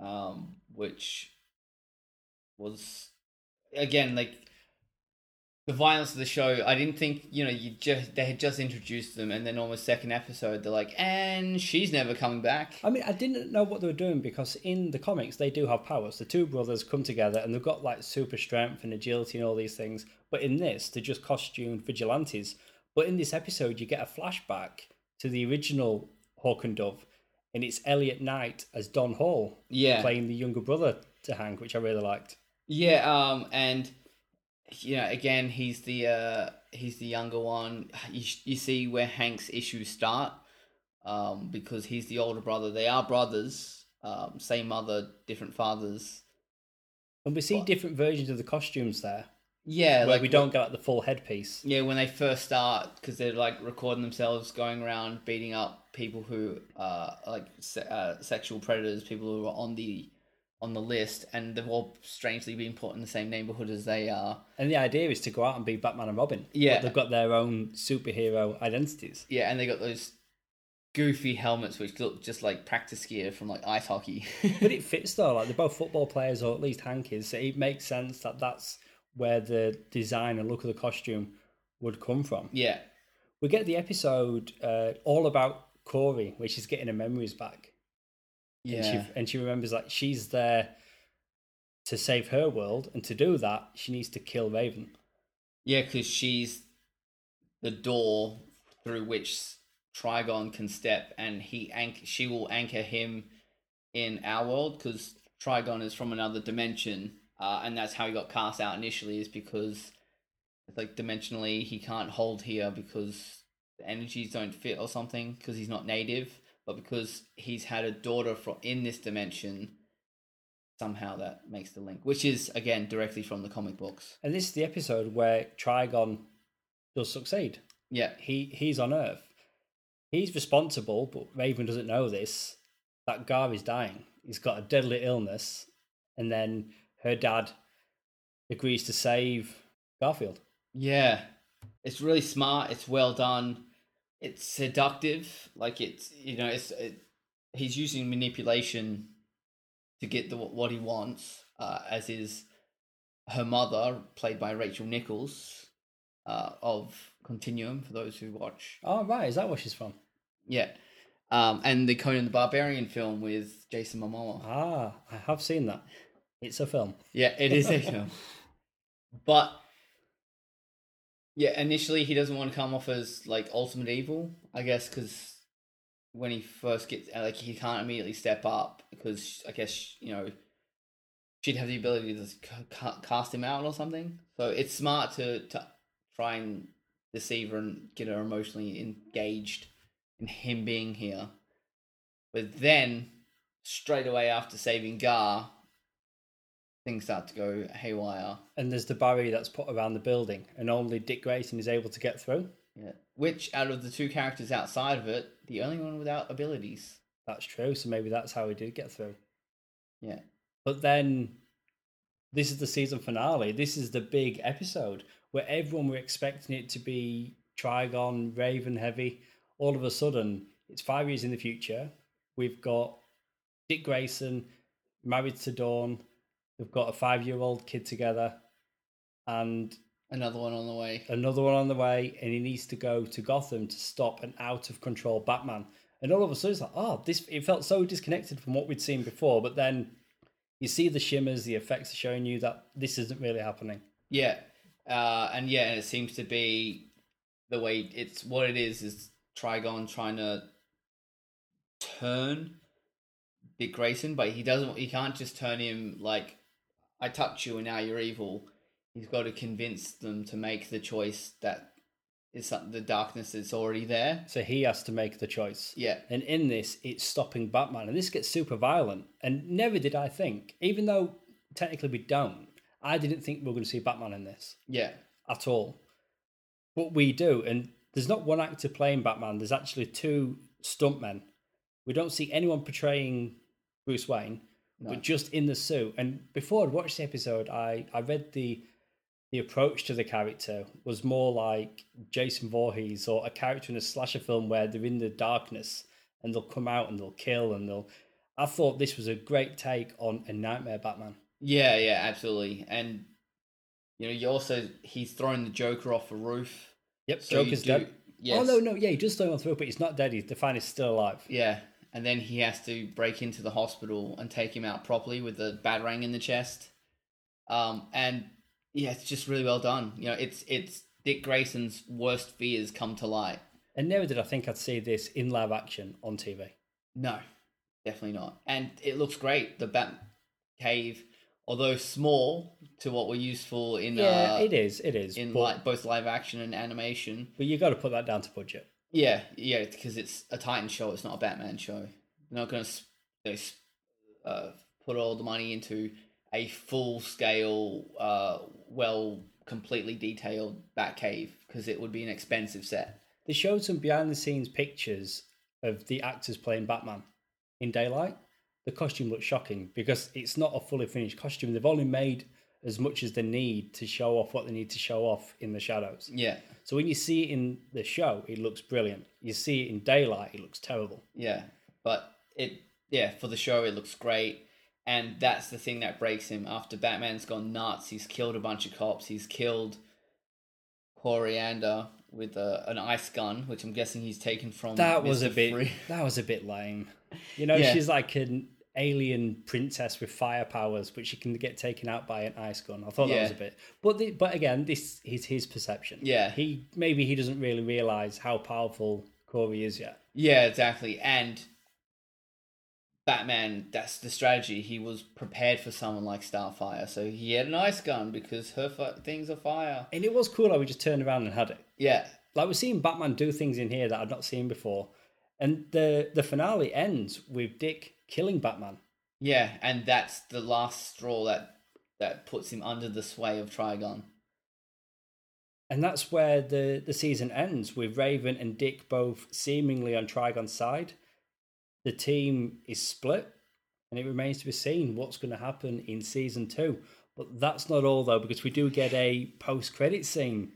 Speaker 2: um, which was again like the violence of the show. I didn't think you know you just they had just introduced them, and then almost second episode they're like, and she's never coming back.
Speaker 1: I mean, I didn't know what they were doing because in the comics they do have powers. The two brothers come together and they've got like super strength and agility and all these things. But in this, they're just costumed vigilantes. But in this episode, you get a flashback to the original Hawk and Dove, and it's Elliot Knight as Don Hall
Speaker 2: Yeah,
Speaker 1: playing the younger brother to Hank, which I really liked.
Speaker 2: yeah. Um, and you know, again, he's the uh, he's the younger one. You you see where Hank's issues start, um, because he's the older brother. They are brothers, um, same mother, different fathers.
Speaker 1: And we see
Speaker 2: What?
Speaker 1: different versions of the costumes there,
Speaker 2: Yeah, like
Speaker 1: we don't get like, the full headpiece.
Speaker 2: Yeah, when they first start, because they're like recording themselves going around beating up people who are like se- uh, sexual predators, people who are on the on the list, and they've all strangely been put in the same neighborhood as they are.
Speaker 1: And the idea is to go out and be Batman and Robin. but
Speaker 2: Yeah.
Speaker 1: they've got their own superhero identities.
Speaker 2: Yeah, and they got those goofy helmets which look just like practice gear from like ice hockey.
Speaker 1: But it fits though. Like they're both football players, or at least Hank is. So it makes sense that that's where the design and look of the costume would come from.
Speaker 2: yeah,
Speaker 1: We get the episode uh, all about Corey, which is getting her memories back. And
Speaker 2: yeah,
Speaker 1: she, and she remembers that she's there to save her world, and to do that, she needs to kill Raven.
Speaker 2: yeah, because she's the door through which Trigon can step, and he anch- she will anchor him in our world because Trigon is from another dimension, uh, and that's how he got cast out initially. Is because it's like dimensionally he can't hold here because the energies don't fit or something because he's not native, but because he's had a daughter from in this dimension. Somehow that makes the link, which is again directly from the comic books.
Speaker 1: And this is the episode where Trigon does succeed.
Speaker 2: Yeah,
Speaker 1: he he's on Earth. He's responsible, but Raven doesn't know this. That Gar is dying. He's got a deadly illness, and then her dad agrees to save Garfield.
Speaker 2: Yeah, it's really smart. It's well done. It's seductive. Like it's you know it's it, he's using manipulation to get the what he wants. Uh, as is her mother, played by Rachel Nichols, uh, of Continuum. For those who watch,
Speaker 1: Oh right, is that where she's from?
Speaker 2: yeah, um, and the Conan the Barbarian film with Jason Momoa.
Speaker 1: Ah, I have seen that. It's a film.
Speaker 2: Yeah, it is a film. But yeah, initially he doesn't want to come off as like ultimate evil, I guess, because when he first gets uh, like he can't immediately step up because I guess you know she'd have the ability to cast him out or something. So it's smart to to try and deceive her and get her emotionally engaged in him being here. But then straight away after saving Gar, things start to go haywire.
Speaker 1: And there's the barrier that's put around the building, and only Dick Grayson is able to get through.
Speaker 2: Yeah. Which out of the two characters outside of it, the only one without abilities.
Speaker 1: That's true. So maybe that's how he did get through.
Speaker 2: Yeah.
Speaker 1: But then this is the season finale. This is the big episode where everyone were expecting it to be Trigon, Raven heavy. All of a sudden, it's five years in the future. We've got Dick Grayson married to Dawn. They've got a five year old kid together and
Speaker 2: Another one on the way.
Speaker 1: another one on the way. And he needs to go to Gotham to stop an out of control Batman. And all of a sudden, it's like, oh, this it felt so disconnected from what we'd seen before. But then you see the shimmers, the effects are showing you that this isn't really happening.
Speaker 2: Yeah. Uh, and yeah, and it seems to be the way it's what it is is Trigon trying to turn Dick Grayson, but he doesn't he can't just turn him like I touch you and now you're evil. He's got to convince them to make the choice that is the darkness that's already there.
Speaker 1: So he has to make the choice.
Speaker 2: Yeah.
Speaker 1: And in this, it's stopping Batman. And this gets super violent. And never did I think, even though technically we don't, I didn't think we were going to see Batman in this
Speaker 2: Yeah.
Speaker 1: at all. But we do. And there's not one actor playing Batman, there's actually two stuntmen. We don't see anyone portraying Bruce Wayne,
Speaker 2: No.
Speaker 1: but just in the suit. And before I'd watched the episode, I, I read the the approach to the character was more like Jason Voorhees or a character in a slasher film where they're in the darkness and they'll come out and they'll kill and they'll. I thought this was a great take on a nightmare Batman.
Speaker 2: Yeah, yeah, absolutely. And You know, you also he's thrown the Joker off a roof.
Speaker 1: Yep,
Speaker 2: So
Speaker 1: Joker's
Speaker 2: do-
Speaker 1: dead.
Speaker 2: Yes.
Speaker 1: Oh no, no, yeah, he just throw him off the roof, but he's not dead. He's the fan is still alive.
Speaker 2: Yeah, and then he has to break into the hospital and take him out properly with the batarang in the chest. Um, and yeah, it's just really well done. You know, it's it's Dick Grayson's worst fears come to light.
Speaker 1: And never did I think I'd see this in live action on TV.
Speaker 2: No, definitely not. And it looks great. The Bat Cave, although small to what we're used for in
Speaker 1: Yeah,
Speaker 2: uh,
Speaker 1: it is, it is.
Speaker 2: in
Speaker 1: but,
Speaker 2: like both live action and animation.
Speaker 1: but you got to put that down to budget.
Speaker 2: Yeah, yeah, because it's a Titan show. It's not a Batman show. They're not going to uh, put all the money into a full scale, uh, well, completely detailed Batcave because it would be an expensive set.
Speaker 1: They showed some behind the scenes pictures of the actors playing Batman in daylight. The costume looks shocking because it's not a fully finished costume. They've only made as much as they need to show off what they need to show off in the shadows.
Speaker 2: Yeah,
Speaker 1: So when you see it in the show, it looks brilliant. You see it in daylight, it looks terrible.
Speaker 2: yeah, but it, yeah, for the show it looks great, and that's the thing that breaks him. After Batman's gone nuts, he's killed a bunch of cops. He's killed Koriand'r with a, an ice gun, which I'm guessing he's taken from.
Speaker 1: That was a bit
Speaker 2: Free-
Speaker 1: that was a bit lame. You know,
Speaker 2: Yeah.
Speaker 1: she's like an alien princess with fire powers, but she can get taken out by an ice gun. I thought that was a bit, but the, but again, this is his perception.
Speaker 2: Yeah.
Speaker 1: he maybe he doesn't really realize how powerful Corey is yet.
Speaker 2: Yeah, exactly. And Batman, that's the strategy. He was prepared for someone like Starfire, so he had an ice gun because her fi- things are fire.
Speaker 1: And it was cool how we just turned around and had it.
Speaker 2: Yeah,
Speaker 1: Like we're seeing Batman do things in here that I've not seen before, and the the finale ends with Dick killing Batman.
Speaker 2: yeah, and that's the last straw that that puts him under the sway of Trigon.
Speaker 1: And that's where the, the season ends with Raven and Dick both seemingly on Trigon's side. The team is split, and it remains to be seen what's going to happen in season two. But that's not all, though, because we do get a post credit scene.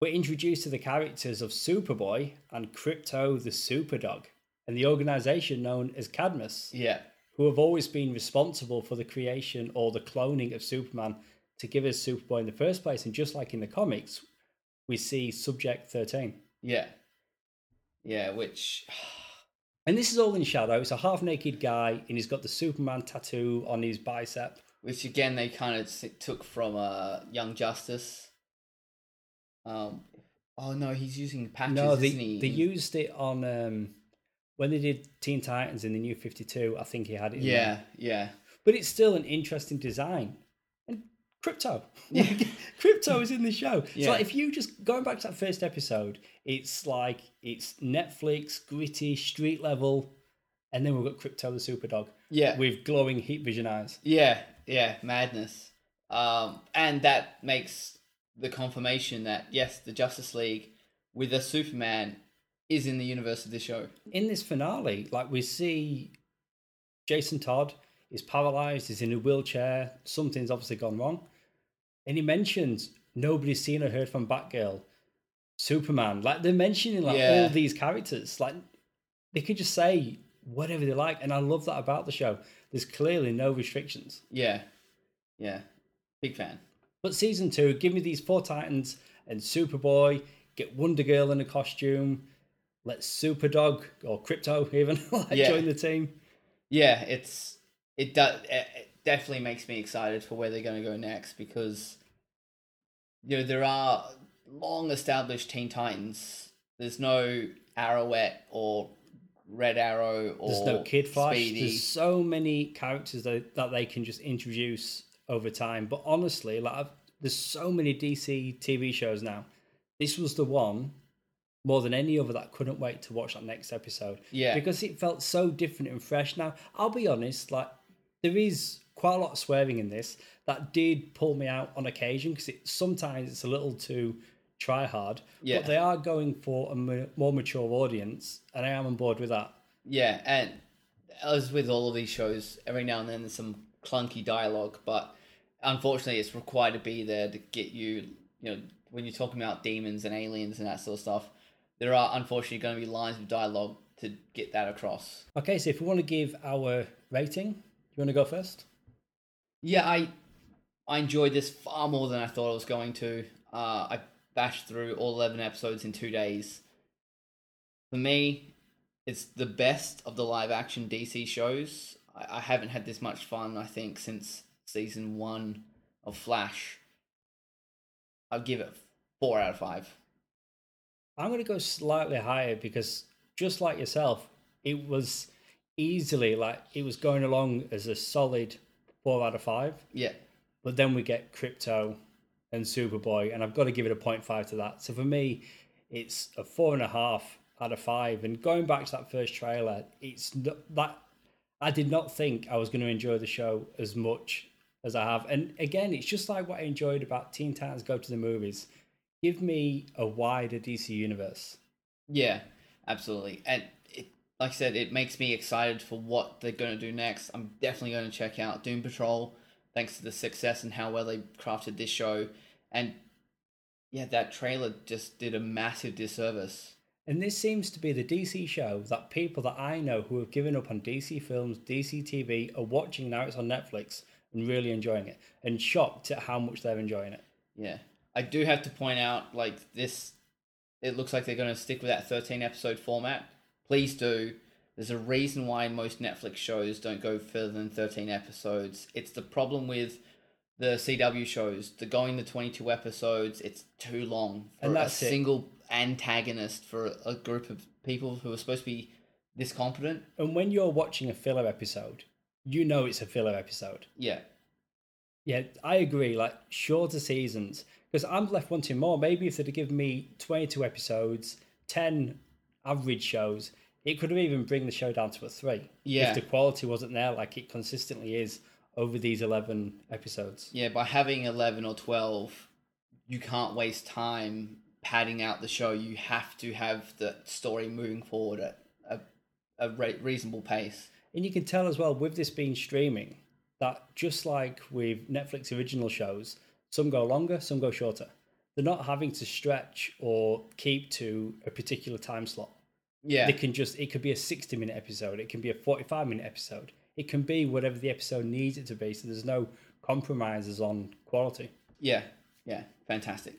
Speaker 1: We're introduced to the characters of Superboy and Krypto the Superdog, and the organization known as Cadmus
Speaker 2: Yeah,
Speaker 1: who have always been responsible for the creation or the cloning of Superman to give us Superboy in the first place. And just like in the comics, we see Subject 13.
Speaker 2: yeah, yeah. Which,
Speaker 1: And this is all in shadow. It's a half naked guy, and he's got the Superman tattoo on his bicep.
Speaker 2: which again they kind of took from uh, Young Justice. Um, oh no, he's using patches.
Speaker 1: no, they, they used it on um, when they did Teen Titans in the new 52. I think he had it in there.
Speaker 2: Yeah, yeah,
Speaker 1: But it's still an interesting design. And Krypto. Like, Krypto is in the show. So like, if you just going back to that first episode, it's like it's Netflix, gritty, street level, and then we've got Krypto the Super Dog.
Speaker 2: yeah.
Speaker 1: with glowing heat vision eyes.
Speaker 2: Yeah, yeah, madness. Um, and that makes the confirmation that yes, the Justice League with a Superman is in the universe of the show.
Speaker 1: In this finale, like we see Jason Todd is paralyzed, he's in a wheelchair, something's obviously gone wrong. And he mentions nobody's seen or heard from Batgirl, Superman. Like they're mentioning like
Speaker 2: Yeah.
Speaker 1: all these characters. Like they could just say whatever they like. And I love that about the show. There's clearly no restrictions.
Speaker 2: Yeah, yeah, big fan.
Speaker 1: But season two, give me these four Titans and Superboy, get Wonder Girl in a costume, let Superdog or Krypto even like
Speaker 2: Yeah.
Speaker 1: join the team.
Speaker 2: Yeah, it's it does it it definitely makes me excited for where they're going to go next because you know there are long established Teen Titans. There's no Arrowette or Red Arrow or
Speaker 1: There's no Kid Flash.
Speaker 2: Speedy.
Speaker 1: There's so many characters that, that they can just introduce over time. But honestly, like I've, there's so many DC TV shows now. This was the one more than any other that I couldn't wait to watch that next episode.
Speaker 2: Yeah.
Speaker 1: Because it felt so different and fresh. Now, I'll be honest, like there is quite a lot of swearing in this that did pull me out on occasion because it sometimes it's a little too try hard.
Speaker 2: Yeah.
Speaker 1: But they are going for a more mature audience, and I am on board with that.
Speaker 2: Yeah, and as with all of these shows, every now and then there's some clunky dialogue, but unfortunately, it's required to be there to get you. You know, when you're talking about demons and aliens and that sort of stuff, there are unfortunately going to be lines of dialogue to get that across.
Speaker 1: Okay, so if we want to give our rating, you want to go first?
Speaker 2: Yeah, I I enjoyed this far more than I thought I was going to. Uh, I bashed through all 11 episodes in two days. For me, it's the best of the live action DC shows. I, I haven't had this much fun, I think, since season one of Flash. I'll give it four out of five.
Speaker 1: I'm going to go slightly higher because just like yourself, it was easily like it was going along as a solid four out of five.
Speaker 2: Yeah.
Speaker 1: But then we get Krypto and Superboy, and I've got to give it a 0.5 to that. So for me, it's a four and a half out of five. And going back to that first trailer, it's not, that I did not think I was going to enjoy the show as much as I have. And again, it's just like what I enjoyed about Teen Titans Go to the Movies. Give me a wider DC universe.
Speaker 2: Yeah, absolutely. And it, like I said, it makes me excited for what they're going to do next. I'm definitely going to check out Doom Patrol thanks to the success and how well they crafted this show. And yeah, that trailer just did a massive disservice.
Speaker 1: And this seems to be the DC show that people that I know who have given up on DC films, DC TV, are watching now it's on Netflix and really enjoying it and shocked at how much they're enjoying it.
Speaker 2: Yeah. I do have to point out, like, this, it looks like they're going to stick with that 13 episode format. Please do. There's a reason why most Netflix shows don't go further than 13 episodes. It's the problem with the CW shows. They're going the 22 episodes. It's too long for
Speaker 1: And
Speaker 2: a
Speaker 1: it.
Speaker 2: single antagonist for a group of people who are supposed to be this competent.
Speaker 1: And when you're watching a filler episode, you know it's a filler episode.
Speaker 2: Yeah.
Speaker 1: Yeah, I agree. Like shorter seasons, because I'm left wanting more. Maybe if they'd have given me 22 episodes, 10 average shows, it could have even bring the show down to a three.
Speaker 2: Yeah.
Speaker 1: If the quality wasn't there, like it consistently is over these 11 episodes.
Speaker 2: Yeah, by having 11 or 12, you can't waste time padding out the show. You have to have the story moving forward at a, a re- reasonable pace.
Speaker 1: And you can tell as well with this being streaming that just like with Netflix original shows, some go longer, some go shorter. They're not having to stretch or keep to a particular time slot.
Speaker 2: Yeah.
Speaker 1: They can just it could be a 60 minute episode, it can be a 45 minute episode. It can be whatever the episode needs it to be, so there's no compromises on quality.
Speaker 2: Yeah. Yeah. Fantastic.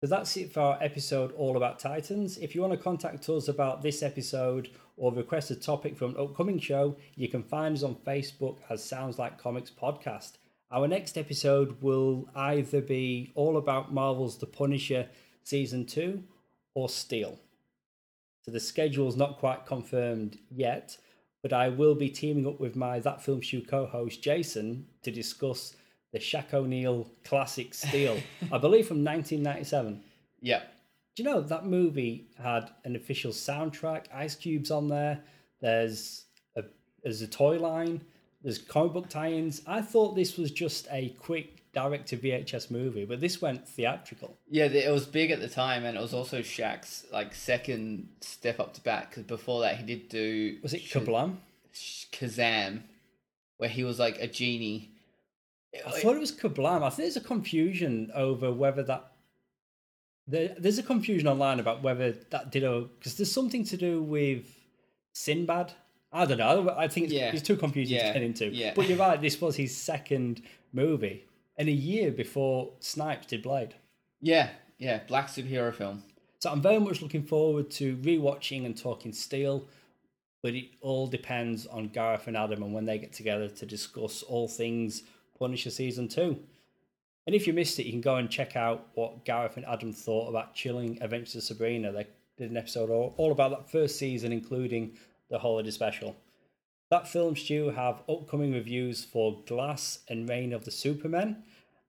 Speaker 1: So that's it for our episode all about Titans. If you want to contact us about this episode or request a topic for an upcoming show, you can find us on Facebook as Sounds Like Comics Podcast. Our next episode will either be all about Marvel's The Punisher Season 2 or Steel. So the schedule's not quite confirmed yet, but I will be teaming up with my That Film Stew co host Jason to discuss the Shaq O'Neal classic Steel, I believe from 1997.
Speaker 2: Yeah.
Speaker 1: Do you know that movie had an official soundtrack? Ice Cube's on there. There's a there's a toy line. There's comic book tie-ins. I thought this was just a quick direct to VHS movie, but this went theatrical.
Speaker 2: Yeah, it was big at the time, and it was also Shaq's like second step up to bat. Because before that, he did do
Speaker 1: Was it Kablam?
Speaker 2: Kazam, where he was like a genie.
Speaker 1: I thought it was Kablam. I think there's a confusion over whether that. There, there's a confusion online about whether that did a because there's something to do with Sinbad. I don't know. I think it's,
Speaker 2: Yeah.
Speaker 1: it's too confusing
Speaker 2: Yeah.
Speaker 1: to get into.
Speaker 2: Yeah.
Speaker 1: But you're right. This was his second movie, and a year before Snipes did Blade.
Speaker 2: Yeah, yeah, black superhero film.
Speaker 1: So I'm very much looking forward to rewatching and talking Steel, but it all depends on Gareth and Adam and when they get together to discuss all things Punisher season two. And if you missed it, you can go and check out what Gareth and Adam thought about Chilling Adventures of Sabrina. They did an episode all, all about that first season, including the holiday special. That film stew have upcoming reviews for Glass and Reign of the Supermen.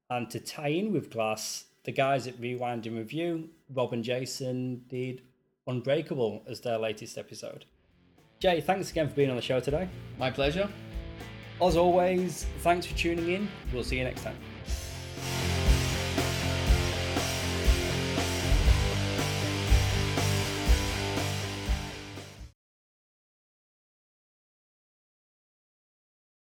Speaker 1: And to tie in with Glass, the guys at Rewind and Review, Rob and Jason, did Unbreakable as their latest episode. Jay, thanks again for being on the show today.
Speaker 2: My pleasure.
Speaker 1: As always, thanks for tuning in. We'll see you next time.